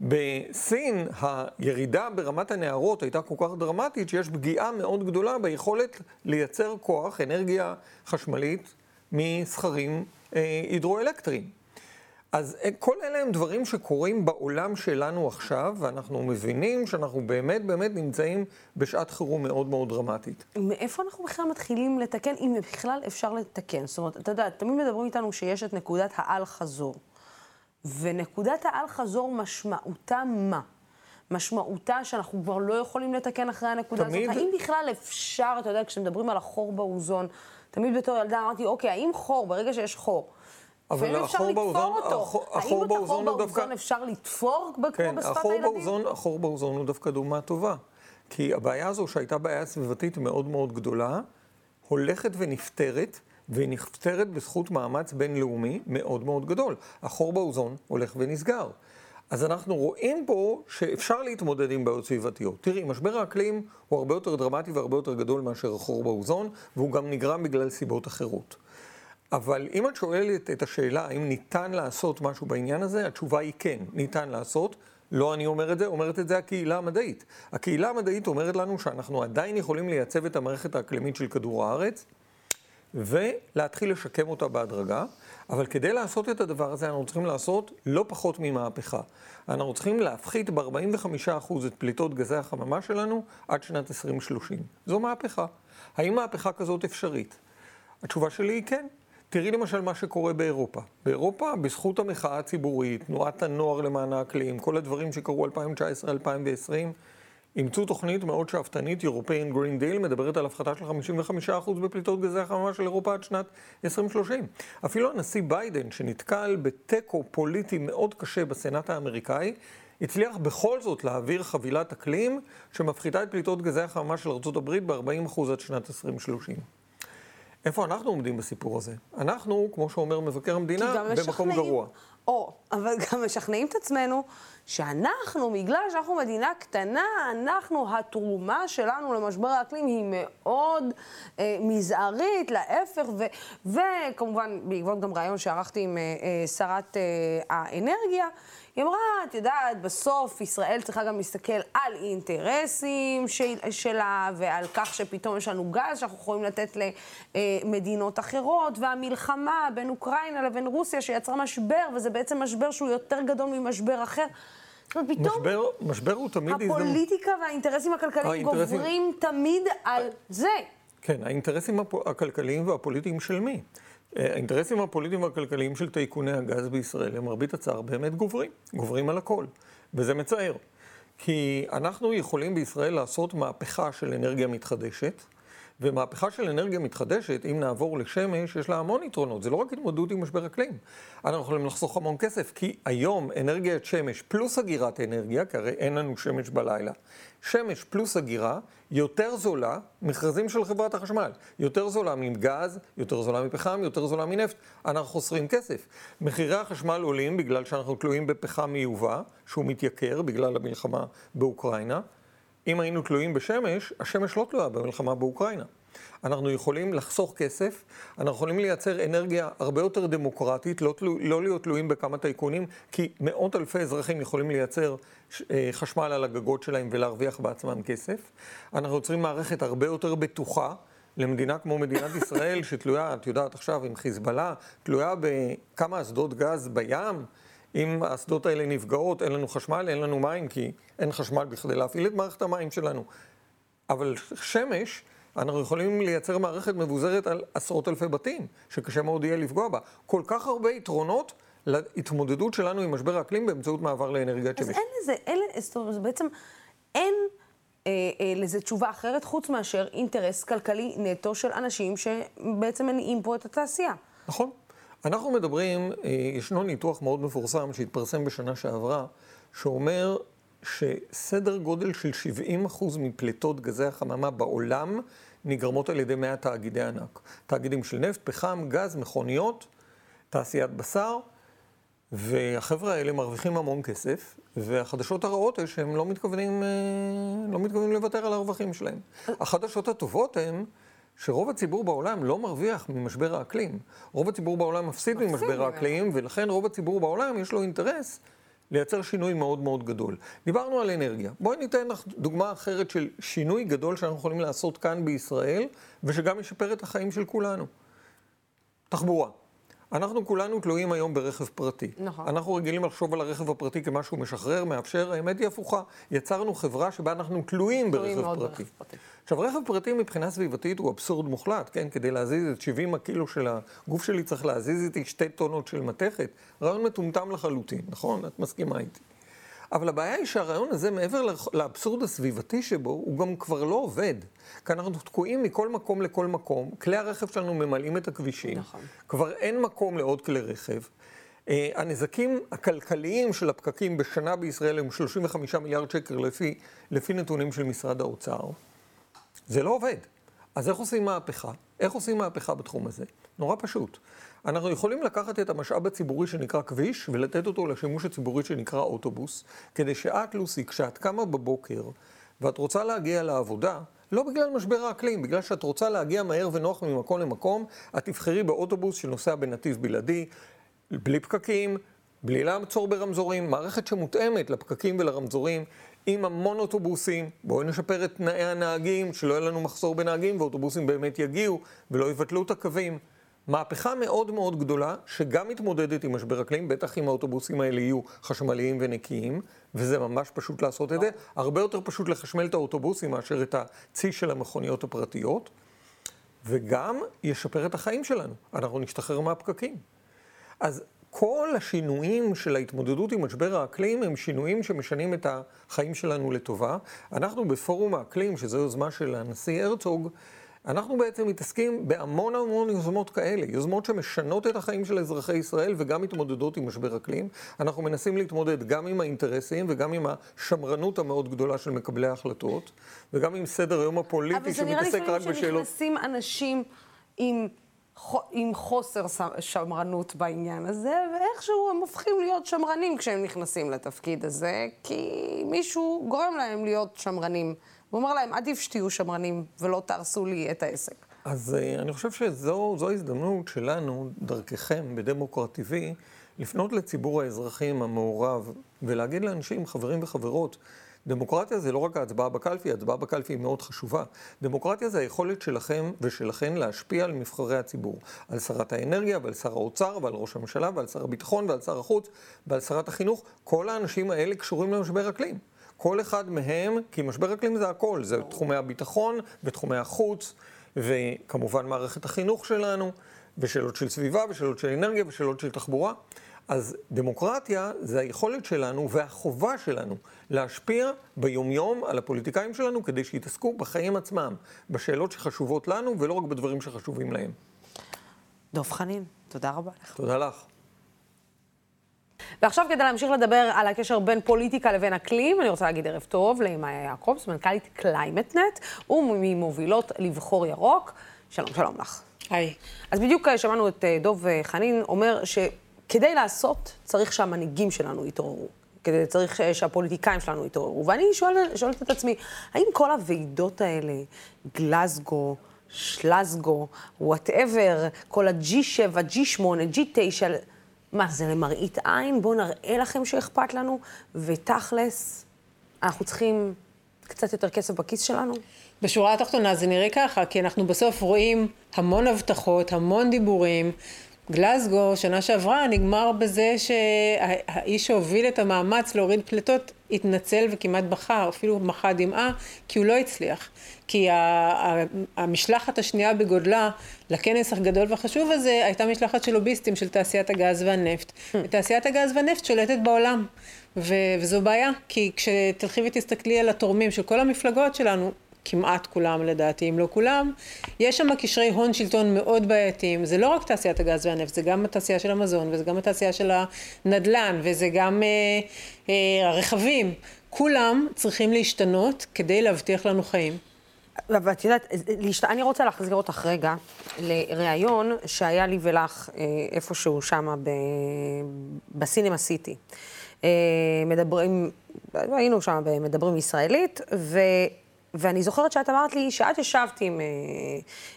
בסין הירידה ברמת הנהרות הייתה כל כך דרמטית שיש פגיעה מאוד גדולה ביכולת לייצר כוח, אנרגיה חשמלית, מסכרים אה, הידרואלקטריים. אז אה, כל אלה הם דברים שקורים בעולם שלנו עכשיו, ואנחנו מבינים שאנחנו באמת באמת נמצאים בשעת חירום מאוד מאוד דרמטית. מאיפה אנחנו בכלל מתחילים לתקן, אם בכלל אפשר לתקן? זאת אומרת, אתה יודע, תמיד מדברים איתנו שיש את נקודת האל-חזור. ונקודת האל-חזור משמעותה מה? משמעותה שאנחנו כבר לא יכולים לתקן אחרי הנקודה תמיד... הזאת. האם בכלל אפשר, אתה יודע, כשמדברים על החור באוזון, תמיד בתור ילדה אמרתי, אוקיי, האם חור, ברגע שיש חור, אבל לתפור באוזון. החור, האם החור את החור באוזון הוא דווקא... באוזון אפשר לתפור כמו כן, בשפת החור הילדים? באוזון, החור באוזון הוא דווקא דוגמה טובה. כי הבעיה הזו, שהייתה בעיה סביבתית מאוד מאוד גדולה, הולכת ונפתרת והיא נפתרת בזכות מאמץ בינלאומי מאוד מאוד גדול. החור באוזון הולך ונסגר. אז אנחנו רואים פה שאפשר להתמודד עם בעיות סביבתיות. תראי, משבר האקלים הוא הרבה יותר דרמטי והרבה יותר גדול מאשר החור באוזון, והוא גם נגרם בגלל סיבות אחרות. אבל אם את שואלת את השאלה האם ניתן לעשות משהו בעניין הזה, התשובה היא כן, ניתן לעשות. לא אני אומר את זה, אומרת את זה הקהילה המדעית. הקהילה המדעית אומרת לנו שאנחנו עדיין יכולים לייצב את המערכת האקלימית של כדור הארץ, ולהתחיל לשקם אותה בהדרגה, אבל כדי לעשות את הדבר הזה אנחנו צריכים לעשות לא פחות ממהפכה. אנחנו צריכים להפחית ב-45% את פליטות גזי החממה שלנו עד שנת 2030. זו מהפכה. האם מהפכה כזאת אפשרית? התשובה שלי היא כן. תראי למשל מה שקורה באירופה. באירופה, בזכות המחאה הציבורית, תנועת הנוער למען האקלים, כל הדברים שקרו 2019-2020, אימצו תוכנית מאוד שאפתנית, European Green Deal, מדברת על הפחתה של 55% בפליטות גזי החממה של אירופה עד שנת 2030. אפילו הנשיא ביידן, שנתקל בתיקו פוליטי מאוד קשה בסנאט האמריקאי, הצליח בכל זאת להעביר חבילת אקלים שמפחיתה את פליטות גזי החממה של ארה"ב ב-40% עד שנת 2030. איפה אנחנו עומדים בסיפור הזה? אנחנו, כמו שאומר מבקר המדינה, במקום גרוע. או, אבל גם משכנעים את עצמנו שאנחנו, בגלל שאנחנו מדינה קטנה, אנחנו, התרומה שלנו למשבר האקלים היא מאוד אה, מזערית, להפך, ו, וכמובן, בעקבות גם רעיון שערכתי עם אה, אה, שרת אה, האנרגיה, היא אמרה, את יודעת, בסוף ישראל צריכה גם להסתכל על אינטרסים של, שלה ועל כך שפתאום יש לנו גז שאנחנו יכולים לתת למדינות אחרות, והמלחמה בין אוקראינה לבין רוסיה שיצרה משבר, וזה בעצם משבר שהוא יותר גדול ממשבר אחר. זאת אומרת, פתאום... משבר, משבר הוא תמיד הזדמנות. הפוליטיקה והאינטרסים הכלכליים האינטרסים... גוברים תמיד על זה. כן, האינטרסים הכלכליים והפוליטיים של מי? אה, האינטרסים הפוליטיים והכלכליים של טייקוני הגז בישראל, למרבית הצער, באמת גוברים, גוברים על הכל. וזה מצער. כי אנחנו יכולים בישראל לעשות מהפכה של אנרגיה מתחדשת, ומהפכה של אנרגיה מתחדשת, אם נעבור לשמש, יש לה המון יתרונות. זה לא רק התמודדות עם משבר אקלים. אנחנו יכולים לחסוך המון כסף, כי היום אנרגיית שמש פלוס אגירת אנרגיה, כי הרי אין לנו שמש בלילה, שמש פלוס אגירה, יותר זולה, מכרזים של חברת החשמל, יותר זולה מגז, יותר זולה מפחם, יותר זולה מנפט, אנחנו חוסרים כסף. מחירי החשמל עולים בגלל שאנחנו תלויים בפחם מיובא, שהוא מתייקר בגלל המלחמה באוקראינה. אם היינו תלויים בשמש, השמש לא תלויה במלחמה באוקראינה. אנחנו יכולים לחסוך כסף, אנחנו יכולים לייצר אנרגיה הרבה יותר דמוקרטית, לא, תלו, לא להיות תלויים בכמה טייקונים, כי מאות אלפי אזרחים יכולים לייצר אה, חשמל על הגגות שלהם ולהרוויח בעצמם כסף. אנחנו יוצרים מערכת הרבה יותר בטוחה. למדינה כמו מדינת ישראל, שתלויה, את יודעת עכשיו, עם חיזבאללה, תלויה בכמה אסדות גז בים, אם האסדות האלה נפגעות, אין לנו חשמל, אין לנו מים, כי אין חשמל בכדי להפעיל את מערכת המים שלנו. אבל שמש, אנחנו יכולים לייצר מערכת מבוזרת על עשרות אלפי בתים, שקשה מאוד יהיה לפגוע בה. כל כך הרבה יתרונות להתמודדות שלנו עם משבר האקלים באמצעות מעבר לאנרגיית שמש. אז אין לזה, אין, זאת אומרת, בעצם אין אה, אה, לזה תשובה אחרת, חוץ מאשר אינטרס כלכלי נטו של אנשים שבעצם מניעים פה את התעשייה. נכון. אנחנו מדברים, אה, ישנו ניתוח מאוד מפורסם שהתפרסם בשנה שעברה, שאומר שסדר גודל של 70% מפליטות גזי החממה בעולם נגרמות על ידי 100 תאגידי ענק. תאגידים של נפט, פחם, גז, מכוניות, תעשיית בשר, והחבר'ה האלה מרוויחים המון כסף, והחדשות הרעות הן שהם לא מתכוונים, אה, לא מתכוונים לוותר על הרווחים שלהם. החדשות הטובות הן... שרוב הציבור בעולם לא מרוויח ממשבר האקלים. רוב הציבור בעולם מפסיד ממשבר האקלים, ולכן רוב הציבור בעולם יש לו אינטרס לייצר שינוי מאוד מאוד גדול. דיברנו על אנרגיה. בואי ניתן לך דוגמה אחרת של שינוי גדול שאנחנו יכולים לעשות כאן בישראל, ושגם ישפר את החיים של כולנו. תחבורה. אנחנו כולנו תלויים היום ברכב פרטי. נכון. אנחנו רגילים לחשוב על הרכב הפרטי כמשהו משחרר, מאפשר, האמת היא הפוכה. יצרנו חברה שבה אנחנו תלויים ברכב פרטי. ברכב פרטי. עכשיו, רכב פרטי מבחינה סביבתית הוא אבסורד מוחלט, כן? כדי להזיז את 70 הקילו של הגוף שלי צריך להזיז איתי שתי טונות של מתכת. רעיון מטומטם לחלוטין, נכון? את מסכימה איתי. אבל הבעיה היא שהרעיון הזה, מעבר לאבסורד הסביבתי שבו, הוא גם כבר לא עובד. כי אנחנו תקועים מכל מקום לכל מקום, כלי הרכב שלנו ממלאים את הכבישים. נכון. כבר אין מקום לעוד כלי רכב. Uh, הנזקים הכלכליים של הפקקים בשנה בישראל הם 35 מיליארד שקל לפי, לפי נתונים של משרד האוצר. זה לא עובד. אז איך עושים מהפכה? איך עושים מהפכה בתחום הזה? נורא פשוט. אנחנו יכולים לקחת את המשאב הציבורי שנקרא כביש ולתת אותו לשימוש הציבורי שנקרא אוטובוס, כדי שאת, לוסי, כשאת קמה בבוקר ואת רוצה להגיע לעבודה, לא בגלל משבר האקלים, בגלל שאת רוצה להגיע מהר ונוח ממקום למקום, את תבחרי באוטובוס שנוסע בנתיב בלעדי, בלי פקקים, בלי לעצור ברמזורים, מערכת שמותאמת לפקקים ולרמזורים, עם המון אוטובוסים, בואי נשפר את תנאי הנהגים, שלא יהיה לנו מחסור בנהגים ואוטובוסים באמת יגיעו ולא יבטלו את הקווים. מהפכה מאוד מאוד גדולה, שגם מתמודדת עם משבר אקלים, בטח אם האוטובוסים האלה יהיו חשמליים ונקיים, וזה ממש פשוט לעשות את זה. הרבה יותר פשוט לחשמל את האוטובוסים מאשר את הצי של המכוניות הפרטיות, וגם ישפר את החיים שלנו. אנחנו נשתחרר מהפקקים. אז כל השינויים של ההתמודדות עם משבר האקלים הם שינויים שמשנים את החיים שלנו לטובה. אנחנו בפורום האקלים, שזו יוזמה של הנשיא הרצוג, אנחנו בעצם מתעסקים בהמון המון יוזמות כאלה, יוזמות שמשנות את החיים של אזרחי ישראל וגם מתמודדות עם משבר אקלים. אנחנו מנסים להתמודד גם עם האינטרסים וגם עם השמרנות המאוד גדולה של מקבלי ההחלטות, וגם עם סדר היום הפוליטי שמתעסק רק בשאלות... אבל זה נראה לי שנכנסים אנשים עם... עם חוסר שמרנות בעניין הזה, ואיכשהו הם הופכים להיות שמרנים כשהם נכנסים לתפקיד הזה, כי מישהו גורם להם להיות שמרנים. הוא אומר להם, עדיף שתהיו שמרנים ולא תהרסו לי את העסק. אז uh, אני חושב שזו ההזדמנות שלנו, דרככם, בדמוקרט TV, לפנות לציבור האזרחים המעורב ולהגיד לאנשים, חברים וחברות, דמוקרטיה זה לא רק ההצבעה בקלפי, ההצבעה בקלפי היא מאוד חשובה. דמוקרטיה זה היכולת שלכם ושלכן להשפיע על נבחרי הציבור. על שרת האנרגיה ועל שר האוצר ועל ראש הממשלה ועל שר הביטחון ועל שר החוץ ועל שרת החינוך. כל האנשים האלה קשורים למשבר אקלים. כל אחד מהם, כי משבר אקלים זה הכל, זה תחומי הביטחון ותחומי החוץ, וכמובן מערכת החינוך שלנו, ושאלות של סביבה, ושאלות של אנרגיה, ושאלות של תחבורה. אז דמוקרטיה זה היכולת שלנו והחובה שלנו להשפיע ביומיום על הפוליטיקאים שלנו כדי שיתעסקו בחיים עצמם, בשאלות שחשובות לנו ולא רק בדברים שחשובים להם. דב חנין, תודה רבה לך. תודה לך. ועכשיו כדי להמשיך לדבר על הקשר בין פוליטיקה לבין אקלים, אני רוצה להגיד ערב טוב לאמיה יעקובס, מנכ"לית קליימטנט, וממובילות לבחור ירוק. שלום, שלום לך. היי. אז בדיוק אה, שמענו את אה, דב אה, חנין אומר שכדי לעשות, צריך שהמנהיגים שלנו יתעוררו. כדי, צריך שהפוליטיקאים שלנו יתעוררו. ואני שואלת, שואלת את עצמי, האם כל הוועידות האלה, גלזגו, שלזגו, וואטאבר, כל ה-G7, G8, G9, מה, זה למראית עין? בואו נראה לכם שאכפת לנו, ותכלס, אנחנו צריכים קצת יותר כסף בכיס שלנו? בשורה התחתונה זה נראה ככה, כי אנחנו בסוף רואים המון הבטחות, המון דיבורים. גלסגו, שנה שעברה, נגמר בזה שהאיש שהוביל את המאמץ להוריד פליטות התנצל וכמעט בכה, אפילו מחה דמעה, כי הוא לא הצליח. כי המשלחת השנייה בגודלה לכנס הגדול והחשוב הזה הייתה משלחת של לוביסטים של תעשיית הגז והנפט. Hmm. ותעשיית הגז והנפט שולטת בעולם. וזו בעיה, כי כשתלכי ותסתכלי על התורמים של כל המפלגות שלנו, כמעט כולם לדעתי, אם לא כולם, יש שם קשרי הון שלטון מאוד בעייתיים. זה לא רק תעשיית הגז והנפט, זה גם התעשייה של המזון, וזה גם התעשייה של הנדל"ן, וזה גם אה, אה, הרכבים. כולם צריכים להשתנות כדי להבטיח לנו חיים. ואת יודעת, אני רוצה להחזיר אותך רגע לראיון שהיה לי ולך אה, איפשהו שם בסינמה סיטי. אה, מדברים, היינו שם מדברים ישראלית, ו... ואני זוכרת שאת אמרת לי שאת ישבת עם, אה,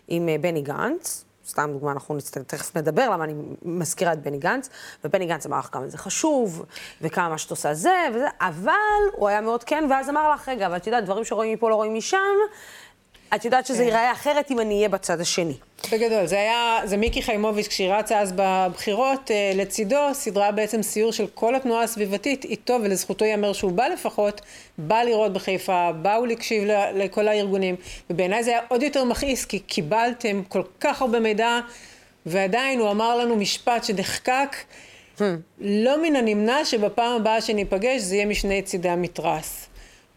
עם אה, בני גנץ, סתם דוגמה, אנחנו נצט... תכף נדבר למה אני מזכירה את בני גנץ, ובני גנץ אמר לך כמה זה חשוב, וכמה מה שאת עושה זה וזה, אבל הוא היה מאוד כן, ואז אמר לך, רגע, אבל את יודעת, דברים שרואים מפה לא רואים משם, את יודעת שזה כן. ייראה אחרת אם אני אהיה בצד השני. בגדול, זה היה, זה מיקי חיימוביץ', כשהיא רצה אז בבחירות, אה, לצידו סדרה בעצם סיור של כל התנועה הסביבתית, איתו ולזכותו ייאמר שהוא בא לפחות, בא לראות בחיפה, באו להקשיב לכל הארגונים, ובעיניי זה היה עוד יותר מכעיס, כי קיבלתם כל כך הרבה מידע, ועדיין הוא אמר לנו משפט שנחקק, hmm. לא מן הנמנע שבפעם הבאה שניפגש זה יהיה משני צידי המתרס.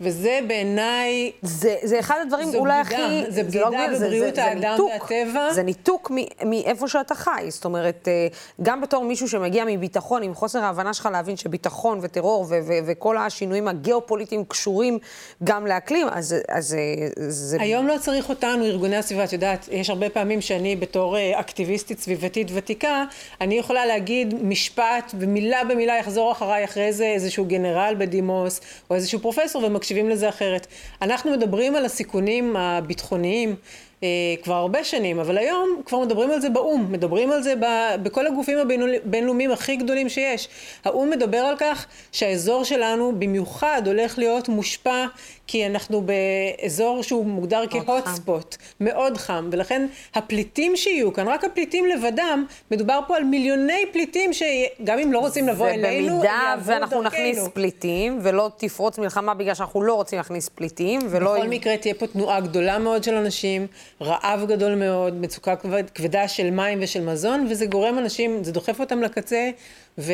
וזה בעיניי... זה, זה אחד הדברים אולי בגידה, הכי... זה בגידה לא, זה- בבריאות זה- זה האדם ניתוק. והטבע. זה ניתוק מאיפה שאתה חי. זאת אומרת, אה, גם בתור מישהו שמגיע מביטחון, עם חוסר ההבנה שלך להבין שביטחון וטרור ו- ו- וכל השינויים הגיאופוליטיים קשורים גם לאקלים, אז, אז אה, זה... היום לא צריך אותנו, ארגוני הסביבה. את יודעת, יש הרבה פעמים שאני בתור אה, אקטיביסטית סביבתית ותיקה, אני יכולה להגיד משפט ומילה במילה יחזור אחריי אחרי זה איזשהו גנרל בדימוס או איזשהו פרופסור ומקשיבים לזה אחרת. אנחנו מדברים על הסיכונים הביטחוניים. אה, כבר הרבה שנים, אבל היום כבר מדברים על זה באו"ם, מדברים על זה ב- בכל הגופים הבינלאומיים הכי גדולים שיש. האו"ם מדבר על כך שהאזור שלנו במיוחד הולך להיות מושפע כי אנחנו באזור שהוא מוגדר כהוט ספוט, מאוד חם, ולכן הפליטים שיהיו כאן, רק הפליטים לבדם, מדובר פה על מיליוני פליטים שגם אם לא רוצים לבוא אלינו, הם ובמידה יעברו ואנחנו נכניס דרכנו. פליטים, ולא תפרוץ מלחמה בגלל שאנחנו לא רוצים להכניס פליטים, ולא... בכל מקרה תהיה פה תנועה גדולה מאוד של אנשים, רעב גדול מאוד, מצוקה כבד- כבדה של מים ושל מזון, וזה גורם אנשים, זה דוחף אותם לקצה, וכל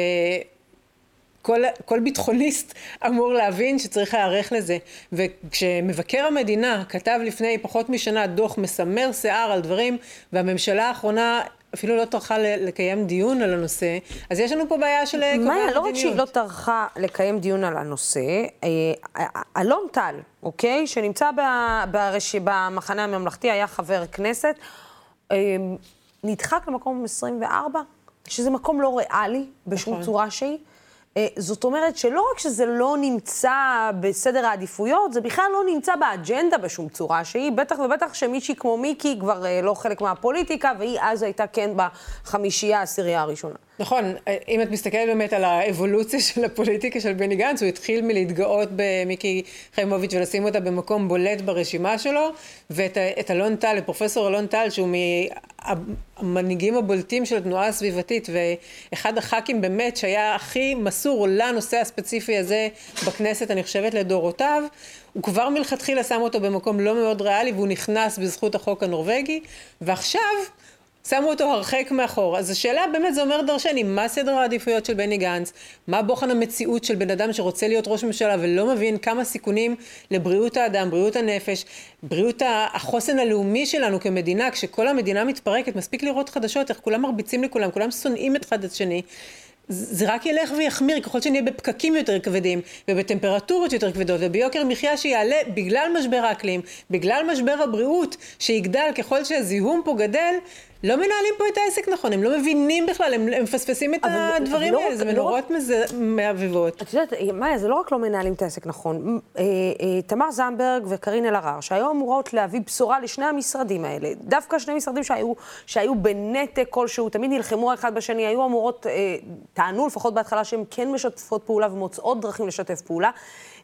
כל ביטחוניסט אמור להבין שצריך להיערך לזה. וכשמבקר המדינה כתב לפני פחות משנה דוח מסמר שיער על דברים, והממשלה האחרונה אפילו לא טרחה לקיים דיון על הנושא, אז יש לנו פה בעיה של אה, קובעי מאיה, לא רק שהיא. לא טרחה לקיים דיון על הנושא, אה, אלון טל, אוקיי, שנמצא ברש... במחנה הממלכתי, היה חבר כנסת, אה, נדחק למקום 24, שזה מקום לא ריאלי בשום נכון. צורה שהיא. אה, זאת אומרת שלא רק שזה לא נמצא בסדר העדיפויות, זה בכלל לא נמצא באג'נדה בשום צורה שהיא, בטח ובטח שמישהי כמו מיקי כבר אה, לא חלק מהפוליטיקה, והיא אז הייתה כן בחמישייה העשירייה הראשונה. נכון, אם את מסתכלת באמת על האבולוציה של הפוליטיקה של בני גנץ, הוא התחיל מלהתגאות במיקי חיימוביץ' ולשים אותה במקום בולט ברשימה שלו, ואת את אלון טל, את פרופסור אלון טל, שהוא מהמנהיגים הבולטים של התנועה הסביבתית, ואחד הח"כים באמת שהיה הכי מסור לנושא הספציפי הזה בכנסת, אני חושבת, לדורותיו, הוא כבר מלכתחילה שם אותו במקום לא מאוד ריאלי, והוא נכנס בזכות החוק הנורבגי, ועכשיו... שמו אותו הרחק מאחור. אז השאלה באמת, זה אומר דרשני, מה סדר העדיפויות של בני גנץ? מה בוחן המציאות של בן אדם שרוצה להיות ראש ממשלה ולא מבין כמה סיכונים לבריאות האדם, בריאות הנפש, בריאות החוסן הלאומי שלנו כמדינה, כשכל המדינה מתפרקת, מספיק לראות חדשות, איך כולם מרביצים לכולם, כולם שונאים את אחד את השני. זה רק ילך ויחמיר ככל שנהיה בפקקים יותר כבדים ובטמפרטורות יותר כבדות וביוקר מחיה שיעלה בגלל משבר האקלים, בגלל משבר הבריאות שיגדל ככל שהזיהום פה גדל, לא מנהלים פה את העסק נכון, הם לא מבינים בכלל, הם, הם מפספסים את הדברים לא האלה, זה לא מנורות מאביבות. את יודעת, מאיה, זה לא רק לא מנהלים את העסק נכון. אה, אה, תמר זנדברג וקארין אלהרר, שהיו אמורות להביא בשורה לשני המשרדים האלה, דווקא שני משרדים שהיו, שהיו בנתק כלשהו, תמיד נלחמו אחד בשני, היו אמורות, אה, טענו לפחות בהתחלה שהן כן משתפות פעולה ומוצאות דרכים לשתף פעולה.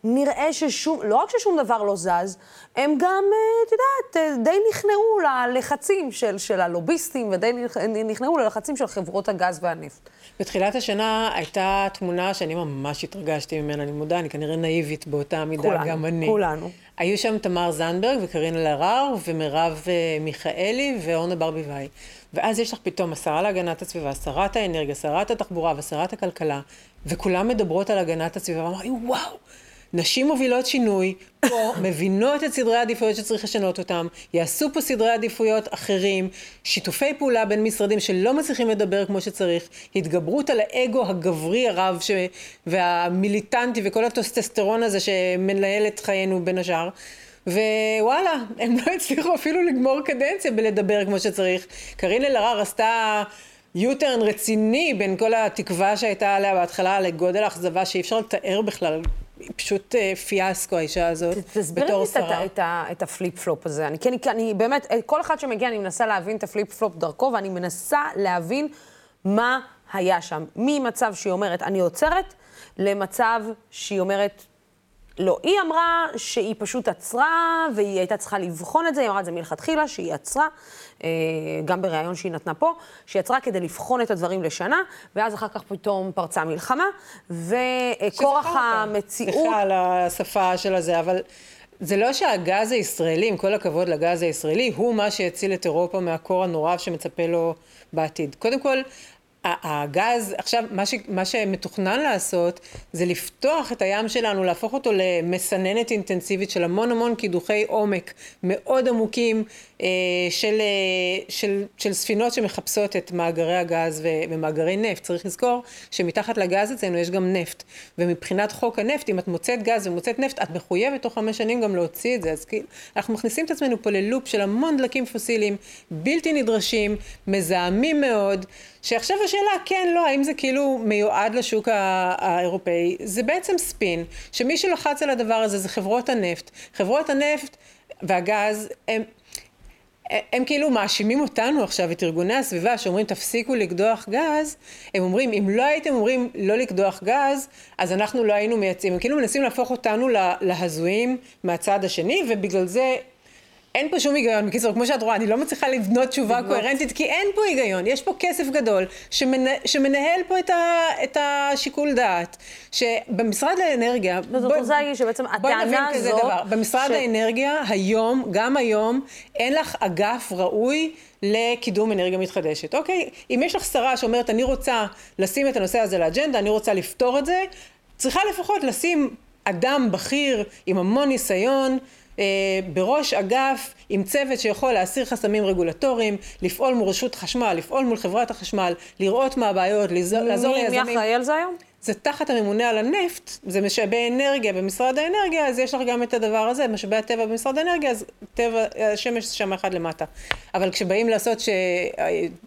נראה ששום, לא רק ששום דבר לא זז, הם גם, אה, את יודעת, אה, די נכנעו ללחצים של, של הלוביסטים ודי נכ- נכנעו ללחצים של חברות הגז והנפט. בתחילת השנה הייתה תמונה שאני ממש התרגשתי ממנה, אני מודה, אני כנראה נאיבית באותה מידה, כולנו, גם אני. כולנו. היו שם תמר זנדברג וקארין אלהרר ומרב אה, מיכאלי ואורנה ברביבאי. ואז יש לך פתאום השרה להגנת הסביבה, שרת האנרגיה, שרת התחבורה ושרת הכלכלה, וכולם מדברות על הגנת הסביבה, ואמרתי, וואו, נשים מובילות שינוי, פה מבינות את סדרי העדיפויות שצריך לשנות אותם, יעשו פה סדרי עדיפויות אחרים, שיתופי פעולה בין משרדים שלא מצליחים לדבר כמו שצריך, התגברות על האגו הגברי הרב ש... והמיליטנטי וכל הטוסטסטרון הזה שמנהל את חיינו בין השאר. ווואלה, הם לא הצליחו אפילו לגמור קדנציה בלדבר כמו שצריך. קארין אלהרר עשתה U-turn רציני בין כל התקווה שהייתה עליה בהתחלה לגודל האכזבה שאי אפשר לתאר בכלל. היא פשוט אה, פיאסקו האישה הזאת, לי בתור את, שרה. את, את, את ה flip-flop הזה. אני, כן, אני באמת, כל אחד שמגיע, אני מנסה להבין את ה flip-flop דרכו, ואני מנסה להבין מה היה שם. ממצב שהיא אומרת, אני עוצרת, למצב שהיא אומרת, לא. היא אמרה שהיא פשוט עצרה, והיא הייתה צריכה לבחון את זה, היא אמרה את זה מלכתחילה, שהיא עצרה, אה, גם בריאיון שהיא נתנה פה, שהיא עצרה כדי לבחון את הדברים לשנה, ואז אחר כך פתאום פרצה מלחמה, וכורח. המציאות... סליחה על השפה של הזה, אבל זה לא שהגז הישראלי, עם כל הכבוד לגז הישראלי, הוא מה שיציל את אירופה מהקור הנורא שמצפה לו בעתיד. קודם כל, הגז, עכשיו, מה, ש, מה שמתוכנן לעשות זה לפתוח את הים שלנו, להפוך אותו למסננת אינטנסיבית של המון המון קידוחי עומק מאוד עמוקים של, אה, של, של ספינות שמחפשות את מאגרי הגז ומאגרי נפט. צריך לזכור שמתחת לגז אצלנו יש גם נפט, ומבחינת חוק הנפט, אם את מוצאת גז ומוצאת נפט, את מחויבת תוך חמש שנים גם להוציא את זה. אז כאילו, אנחנו מכניסים את עצמנו פה ללופ של המון דלקים פוסיליים, בלתי נדרשים, מזהמים מאוד. שעכשיו השאלה, כן, לא, האם זה כאילו מיועד לשוק האירופאי? זה בעצם ספין, שמי שלחץ על הדבר הזה זה חברות הנפט. חברות הנפט והגז הם... הם כאילו מאשימים אותנו עכשיו, את ארגוני הסביבה, שאומרים תפסיקו לקדוח גז, הם אומרים, אם לא הייתם אומרים לא לקדוח גז, אז אנחנו לא היינו מייצאים. הם כאילו מנסים להפוך אותנו להזויים מהצד השני, ובגלל זה אין פה שום היגיון. בקיצור, כמו שאת רואה, אני לא מצליחה לבנות תשובה קוהרנטית, כי אין פה היגיון. יש פה כסף גדול שמנה, שמנהל פה את, ה, את השיקול דעת. שבמשרד האנרגיה... זאת רוצה להגיד שבעצם הטענה הזאת... דבר. במשרד ש... האנרגיה, היום, גם היום, אין לך אגף ראוי לקידום אנרגיה מתחדשת, אוקיי? אם יש לך שרה שאומרת, אני רוצה לשים את הנושא הזה לאג'נדה, אני רוצה לפתור את זה, צריכה לפחות לשים אדם בכיר עם המון ניסיון, בראש אגף עם צוות שיכול להסיר חסמים רגולטוריים, לפעול מול רשות חשמל, לפעול מול חברת החשמל, לראות מה הבעיות, לעזור ליזמים. מי אחראי על זה היום? זה תחת הממונה על הנפט, זה משאבי אנרגיה במשרד האנרגיה, אז יש לך גם את הדבר הזה, משאבי הטבע במשרד האנרגיה, אז טבע, השמש שם אחד למטה. אבל כשבאים לעשות ש...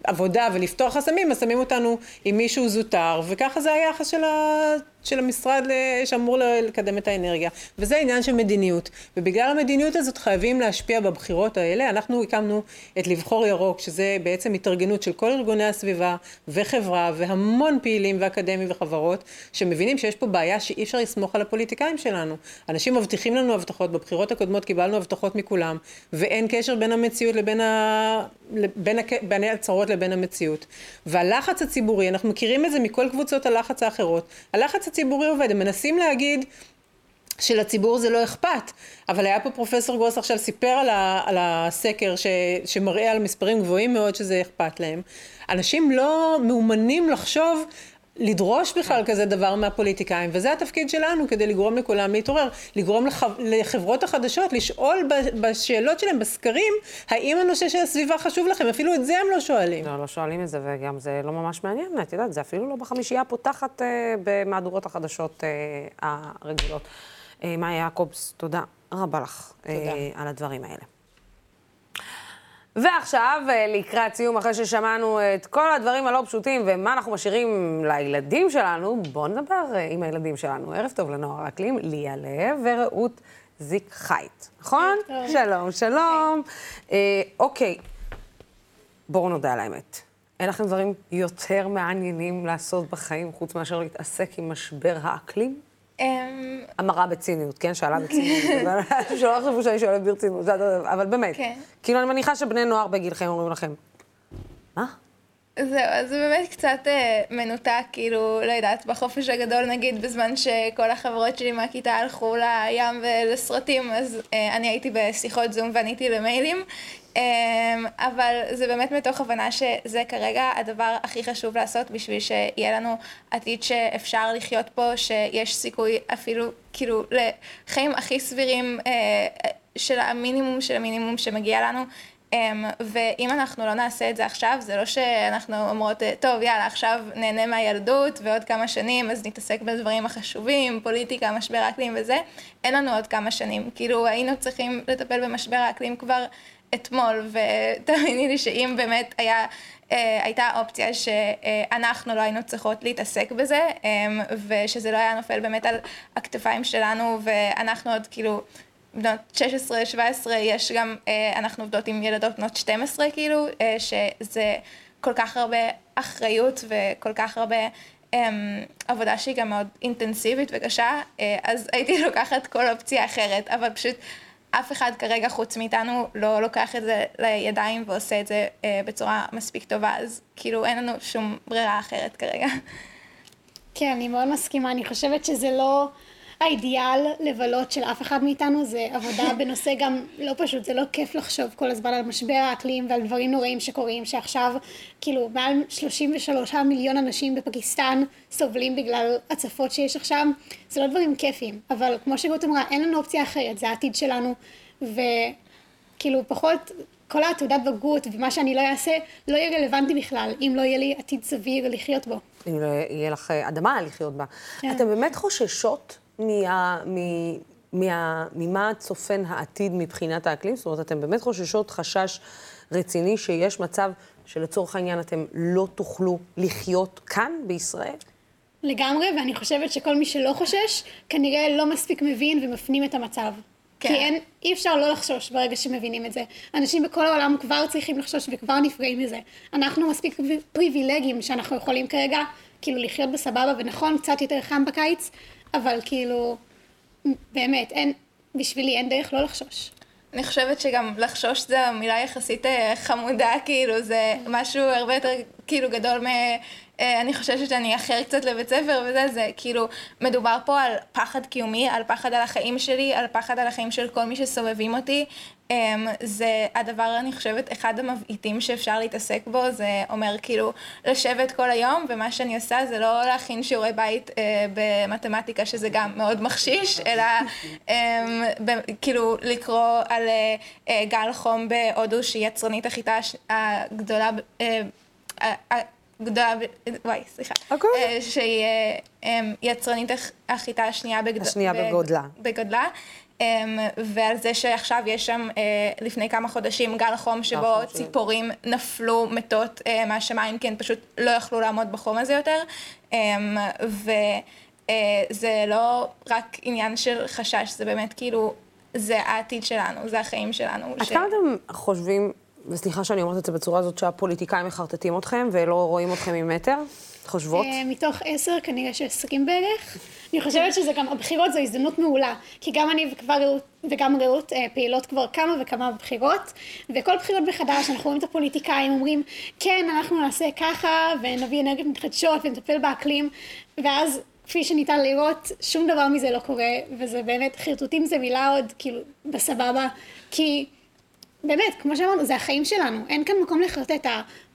עבודה ולפתור חסמים, אז שמים אותנו עם מישהו זוטר, וככה זה היחס של ה... של המשרד שאמור לקדם את האנרגיה. וזה עניין של מדיניות. ובגלל המדיניות הזאת חייבים להשפיע בבחירות האלה. אנחנו הקמנו את לבחור ירוק, שזה בעצם התארגנות של כל ארגוני הסביבה וחברה והמון פעילים ואקדמיים וחברות, שמבינים שיש פה בעיה שאי אפשר לסמוך על הפוליטיקאים שלנו. אנשים מבטיחים לנו הבטחות, בבחירות הקודמות קיבלנו הבטחות מכולם, ואין קשר בין המציאות לבין ה... בין, הק... בין ההצהרות לבין המציאות. והלחץ הציבורי, אנחנו מכירים את זה מכל קבוצות הלחץ האחרות, הלחץ הציבורי עובד, הם מנסים להגיד שלציבור זה לא אכפת, אבל היה פה פרופסור גרוס עכשיו סיפר על, ה, על הסקר ש, שמראה על מספרים גבוהים מאוד שזה אכפת להם. אנשים לא מאומנים לחשוב לדרוש בכלל כזה דבר מהפוליטיקאים, וזה התפקיד שלנו כדי לגרום לכולם להתעורר, לגרום לח... לחברות החדשות לשאול בשאלות שלהם, בסקרים, האם הנושא של הסביבה חשוב לכם, אפילו את זה הם לא שואלים. לא, לא שואלים את זה, וגם זה לא ממש מעניין, את יודעת, זה אפילו לא בחמישייה הפותחת אה, במהדורות החדשות אה, הרגילות. אה, מאיה יעקובס, תודה רבה לך אה, על הדברים האלה. ועכשיו, אה, לקראת סיום, אחרי ששמענו את כל הדברים הלא פשוטים ומה אנחנו משאירים לילדים שלנו, בואו נדבר אה, עם הילדים שלנו. ערב טוב לנוער האקלים, ליה לב ורעות זיק חייט, נכון? שלום, שלום. אה, אוקיי, בואו נודה על האמת. אין לכם דברים יותר מעניינים לעשות בחיים חוץ מאשר להתעסק עם משבר האקלים? אמ, אמרה בציניות, כן? שאלה בציניות, אבל שלא יחשבו שאני שואלת ברצינות, אבל באמת. כן. כאילו, אני מניחה שבני נוער בגילכם אומרים לכם, מה? זהו, אז זה באמת קצת אה, מנותק, כאילו, לא יודעת, בחופש הגדול נגיד, בזמן שכל החברות שלי מהכיתה הלכו לים ולסרטים, אז אה, אני הייתי בשיחות זום ועניתי למיילים, אמ, אבל זה באמת מתוך הבנה שזה כרגע הדבר הכי חשוב לעשות בשביל שיהיה לנו עתיד שאפשר לחיות פה, שיש סיכוי אפילו כאילו לחיים הכי סבירים אה, של המינימום של המינימום שמגיע לנו. אמ, ואם אנחנו לא נעשה את זה עכשיו, זה לא שאנחנו אומרות, טוב, יאללה, עכשיו נהנה מהילדות ועוד כמה שנים, אז נתעסק בדברים החשובים, פוליטיקה, משבר האקלים וזה. אין לנו עוד כמה שנים. כאילו, היינו צריכים לטפל במשבר האקלים כבר אתמול, ותאמיני לי שאם באמת היה, אה, הייתה אופציה שאנחנו לא היינו צריכות להתעסק בזה, אה, ושזה לא היה נופל באמת על הכתפיים שלנו, ואנחנו עוד כאילו... בנות 16-17, יש גם, אה, אנחנו עובדות עם ילדות בנות 12 כאילו, שזה כל כך הרבה אחריות וכל כך הרבה עבודה שהיא גם מאוד אינטנסיבית וקשה, אז הייתי לוקחת כל אופציה אחרת, אבל פשוט אף אחד כרגע חוץ מאיתנו לא לוקח את זה לידיים ועושה את זה אה, בצורה מספיק טובה, אז כאילו אין לנו שום ברירה אחרת כרגע. כן, אני מאוד מסכימה, אני חושבת שזה לא האידיאל לבלות של אף אחד מאיתנו זה עבודה בנושא גם לא פשוט, זה לא כיף לחשוב כל הזמן על משבר האקלים ועל דברים נוראים שקורים, שעכשיו כאילו מעל 33 מיליון אנשים בפקיסטן סובלים בגלל הצפות שיש עכשיו, זה לא דברים כיפיים, אבל כמו שגות אמרה, אין לנו אופציה אחרת, זה העתיד שלנו, וכאילו פחות כל התעודת בגרות ומה שאני לא אעשה לא יהיה רלוונטי בכלל, אם לא יהיה לי עתיד סביר לחיות בו. אם לא יהיה לך אדמה לחיות בה. כן. אתן באמת חוששות מה, מה, מה, ממה צופן העתיד מבחינת האקלים? זאת אומרת, אתן באמת חוששות חשש רציני שיש מצב שלצורך העניין אתם לא תוכלו לחיות כאן, בישראל? לגמרי, ואני חושבת שכל מי שלא חושש, כנראה לא מספיק מבין ומפנים את המצב. כן. כי אין, אי אפשר לא לחשוש ברגע שמבינים את זה. אנשים בכל העולם כבר צריכים לחשוש וכבר נפגעים מזה. אנחנו מספיק פריבילגיים שאנחנו יכולים כרגע כאילו לחיות בסבבה, ונכון, קצת יותר חם בקיץ, אבל כאילו, באמת, אין, בשבילי אין דרך לא לחשוש. אני חושבת שגם לחשוש זו מילה יחסית אה, חמודה, כאילו, זה משהו הרבה יותר כאילו גדול אני חוששת שאני אאחר קצת לבית ספר וזה, זה כאילו, מדובר פה על פחד קיומי, על פחד על החיים שלי, על פחד על החיים של כל מי שסובבים אותי. אמ, זה הדבר, אני חושבת, אחד המבעיטים שאפשר להתעסק בו, זה אומר כאילו לשבת כל היום, ומה שאני עושה זה לא להכין שיעורי בית אה, במתמטיקה, שזה גם מאוד מחשיש, אלא אה, ב, כאילו לקרוא על אה, אה, גל חום בהודו, שהיא יצרנית החיטה הגדולה, אה, אה, גדולה, וואי, סליחה. הכל. אה, שהיא אה, יצרנית החיטה השנייה בגד... השנייה בגודלה. בגודלה. אמ, ועל זה שעכשיו יש שם אה, לפני כמה חודשים גל חום שבו ציפורים נפלו מתות מהשמיים כי הן פשוט לא יכלו לעמוד בחום הזה יותר. אמ, וזה לא רק עניין של חשש, זה באמת כאילו, זה העתיד שלנו, זה החיים שלנו. עד כמה אתם חושבים וסליחה שאני אומרת את זה בצורה הזאת, שהפוליטיקאים מחרטטים אתכם ולא רואים אתכם ממטר? חושבות? אה, מתוך עשר, כנראה שעשרים בערך. אני חושבת שזה גם, הבחירות זו הזדמנות מעולה, כי גם אני רעות, וגם רעות אה, פעילות כבר כמה וכמה בחירות, וכל בחירות מחדש אנחנו רואים את הפוליטיקאים אומרים, כן, אנחנו נעשה ככה, ונביא אנרגיות מתחדשות, ונטפל באקלים, ואז כפי שניתן לראות, שום דבר מזה לא קורה, וזה באמת, חרטוטים זה מילה עוד, כאילו, בסבבה, כי... באמת, כמו שאמרנו, זה החיים שלנו, אין כאן מקום לחרטט את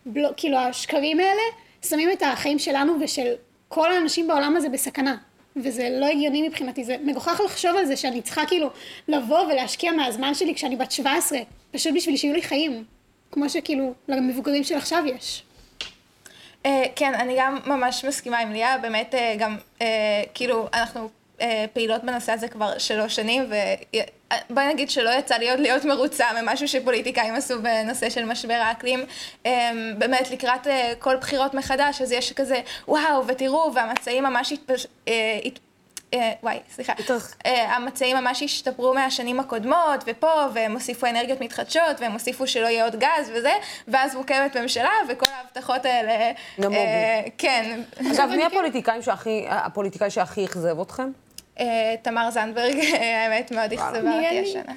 הבלו, כאילו השקרים האלה, שמים את החיים שלנו ושל כל האנשים בעולם הזה בסכנה. וזה לא הגיוני מבחינתי, זה מגוחך לחשוב על זה שאני צריכה כאילו לבוא ולהשקיע מהזמן שלי כשאני בת 17, פשוט בשביל שיהיו לי חיים, כמו שכאילו למבוגרים של עכשיו יש. Uh, כן, אני גם ממש מסכימה עם ליה, באמת uh, גם, uh, כאילו, אנחנו פעילות בנושא הזה כבר שלוש שנים, ובואי נגיד שלא יצא לי עוד להיות מרוצה ממשהו שפוליטיקאים עשו בנושא של משבר האקלים. אה, באמת, לקראת אה, כל בחירות מחדש, אז יש כזה, וואו, ותראו, והמצעים ממש התפש... וואי, סליחה, המצעים ממש השתפרו מהשנים הקודמות, ופה, והם הוסיפו אנרגיות מתחדשות, והם הוסיפו שלא יהיה עוד גז וזה, ואז מוקמת ממשלה, וכל ההבטחות האלה... נמוגו. כן. עכשיו, מי הפוליטיקאי שהכי אכזב אתכם? אה, תמר זנדברג, האמת, מאוד אכזבה אותי השנה.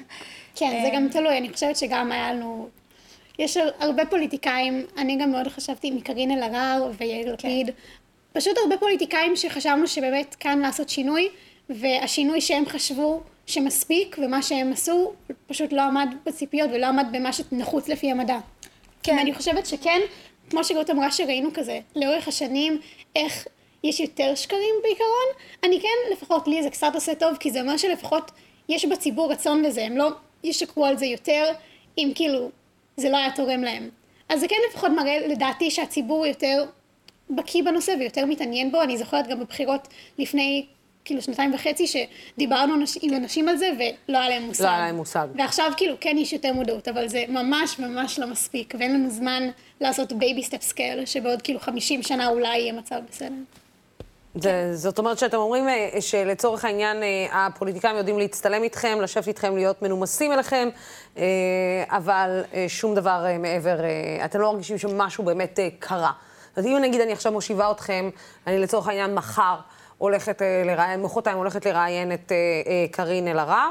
כן, זה גם תלוי, אני חושבת שגם היה לנו... יש הרבה פוליטיקאים, אני גם מאוד חשבתי מקרין אלהרר ויאיר כן. לפיד, פשוט הרבה פוליטיקאים שחשבנו שבאמת כאן לעשות שינוי, והשינוי שהם חשבו שמספיק, ומה שהם עשו פשוט לא עמד בציפיות ולא עמד במה שנחוץ לפי המדע. כן. ואני חושבת שכן, כמו שגאות אמרה שראינו כזה, לאורך השנים, איך יש יותר שקרים בעיקרון, אני כן, לפחות לי זה קצת עושה טוב, כי זה אומר שלפחות יש בציבור רצון לזה, הם לא ישקרו על זה יותר, אם כאילו זה לא היה תורם להם. אז זה כן לפחות מראה לדעתי שהציבור יותר בקיא בנושא ויותר מתעניין בו, אני זוכרת גם בבחירות לפני כאילו שנתיים וחצי שדיברנו עם אנשים על זה ולא היה להם מושג. לא היה להם מושג. ועכשיו כאילו כן יש יותר מודעות, אבל זה ממש ממש לא מספיק, ואין לנו זמן לעשות baby steps כאלה, שבעוד כאילו 50 שנה אולי יהיה מצב בסדר. זה, זאת אומרת שאתם אומרים אה, שלצורך העניין אה, הפוליטיקאים יודעים להצטלם איתכם, לשבת איתכם, להיות מנומסים אליכם, אה, אבל שום דבר מעבר, אתם לא מרגישים שמשהו באמת קרה. אז אם נגיד אני עכשיו מושיבה אתכם, אני לצורך העניין מחר הולכת לראיין, מחרתיים הולכת לראיין את קארין אלהרר,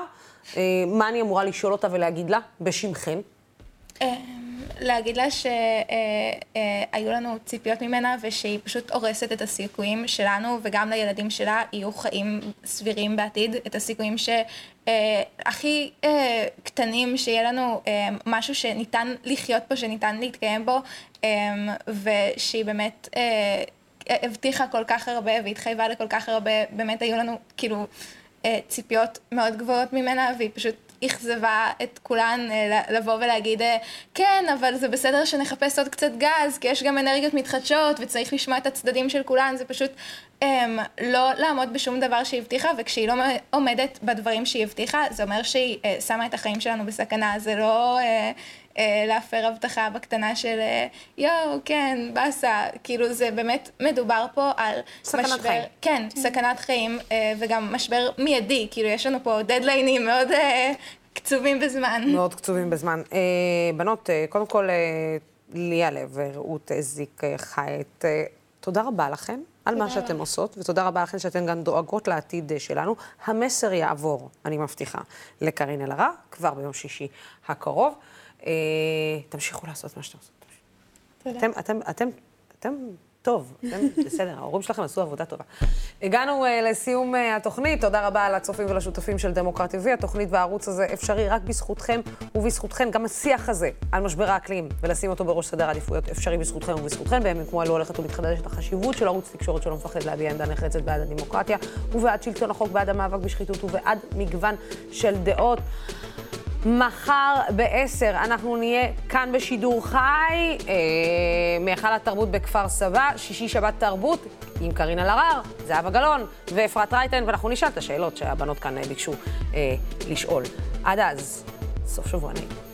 מה אני אמורה לשאול אותה ולהגיד לה בשמכם? להגיד לה שהיו לנו ציפיות ממנה ושהיא פשוט הורסת את הסיכויים שלנו וגם לילדים שלה יהיו חיים סבירים בעתיד, את הסיכויים שהכי קטנים, שיהיה לנו משהו שניתן לחיות פה, שניתן להתקיים בו, ושהיא באמת הבטיחה כל כך הרבה והתחייבה לכל כך הרבה, באמת היו לנו כאילו ציפיות מאוד גבוהות ממנה והיא פשוט אכזבה את כולן אה, לבוא ולהגיד, אה, כן, אבל זה בסדר שנחפש עוד קצת גז, כי יש גם אנרגיות מתחדשות וצריך לשמוע את הצדדים של כולן, זה פשוט הם, לא לעמוד בשום דבר שהיא הבטיחה, וכשהיא לא עומדת בדברים שהיא הבטיחה, זה אומר שהיא אה, שמה את החיים שלנו בסכנה, זה לא... אה, אה, להפר הבטחה בקטנה של אה, יואו, כן, באסה, כאילו זה באמת מדובר פה על סכנת משבר, חיים. כן, סכנת חיים, אה, וגם משבר מיידי, כאילו יש לנו פה דדליינים מאוד אה, קצובים בזמן. מאוד קצובים בזמן. אה, בנות, אה, קודם כל, אה, ליה לב ורעות זיק אה, חייט, אה, תודה רבה לכן על מה שאתן עושות, ותודה רבה לכן שאתן גם דואגות לעתיד אה, שלנו. המסר יעבור, אני מבטיחה, לקארין אלהרר, כבר ביום שישי הקרוב. אה, תמשיכו לעשות מה שאתם עושות. תודה. אתם, אתם, אתם, אתם, טוב, בסדר, ההורים שלכם עשו עבודה טובה. הגענו uh, לסיום uh, התוכנית, תודה רבה לצופים ולשותפים של דמוקרט TV. התוכנית והערוץ הזה אפשרי רק בזכותכם ובזכותכן. גם השיח הזה על משבר האקלים ולשים אותו בראש סדר העדיפויות אפשרי בזכותכם ובזכותכן. בימים כמו אלו הולכת ומתחדשת החשיבות של ערוץ תקשורת שלא מפחד להביע עמדה נחרצת בעד הדמוקרטיה ובעד שלטון החוק, בעד המאבק בשחיתות ובעד מגוון של דעות. מחר ב-10 אנחנו נהיה כאן בשידור חי, אה, מהיכל התרבות בכפר סבא, שישי שבת תרבות עם קארין אלהרר, זהבה גלאון ואפרת רייטן, ואנחנו נשאל את השאלות שהבנות כאן אה, ביקשו אה, לשאול. עד אז, סוף שבוע נעים.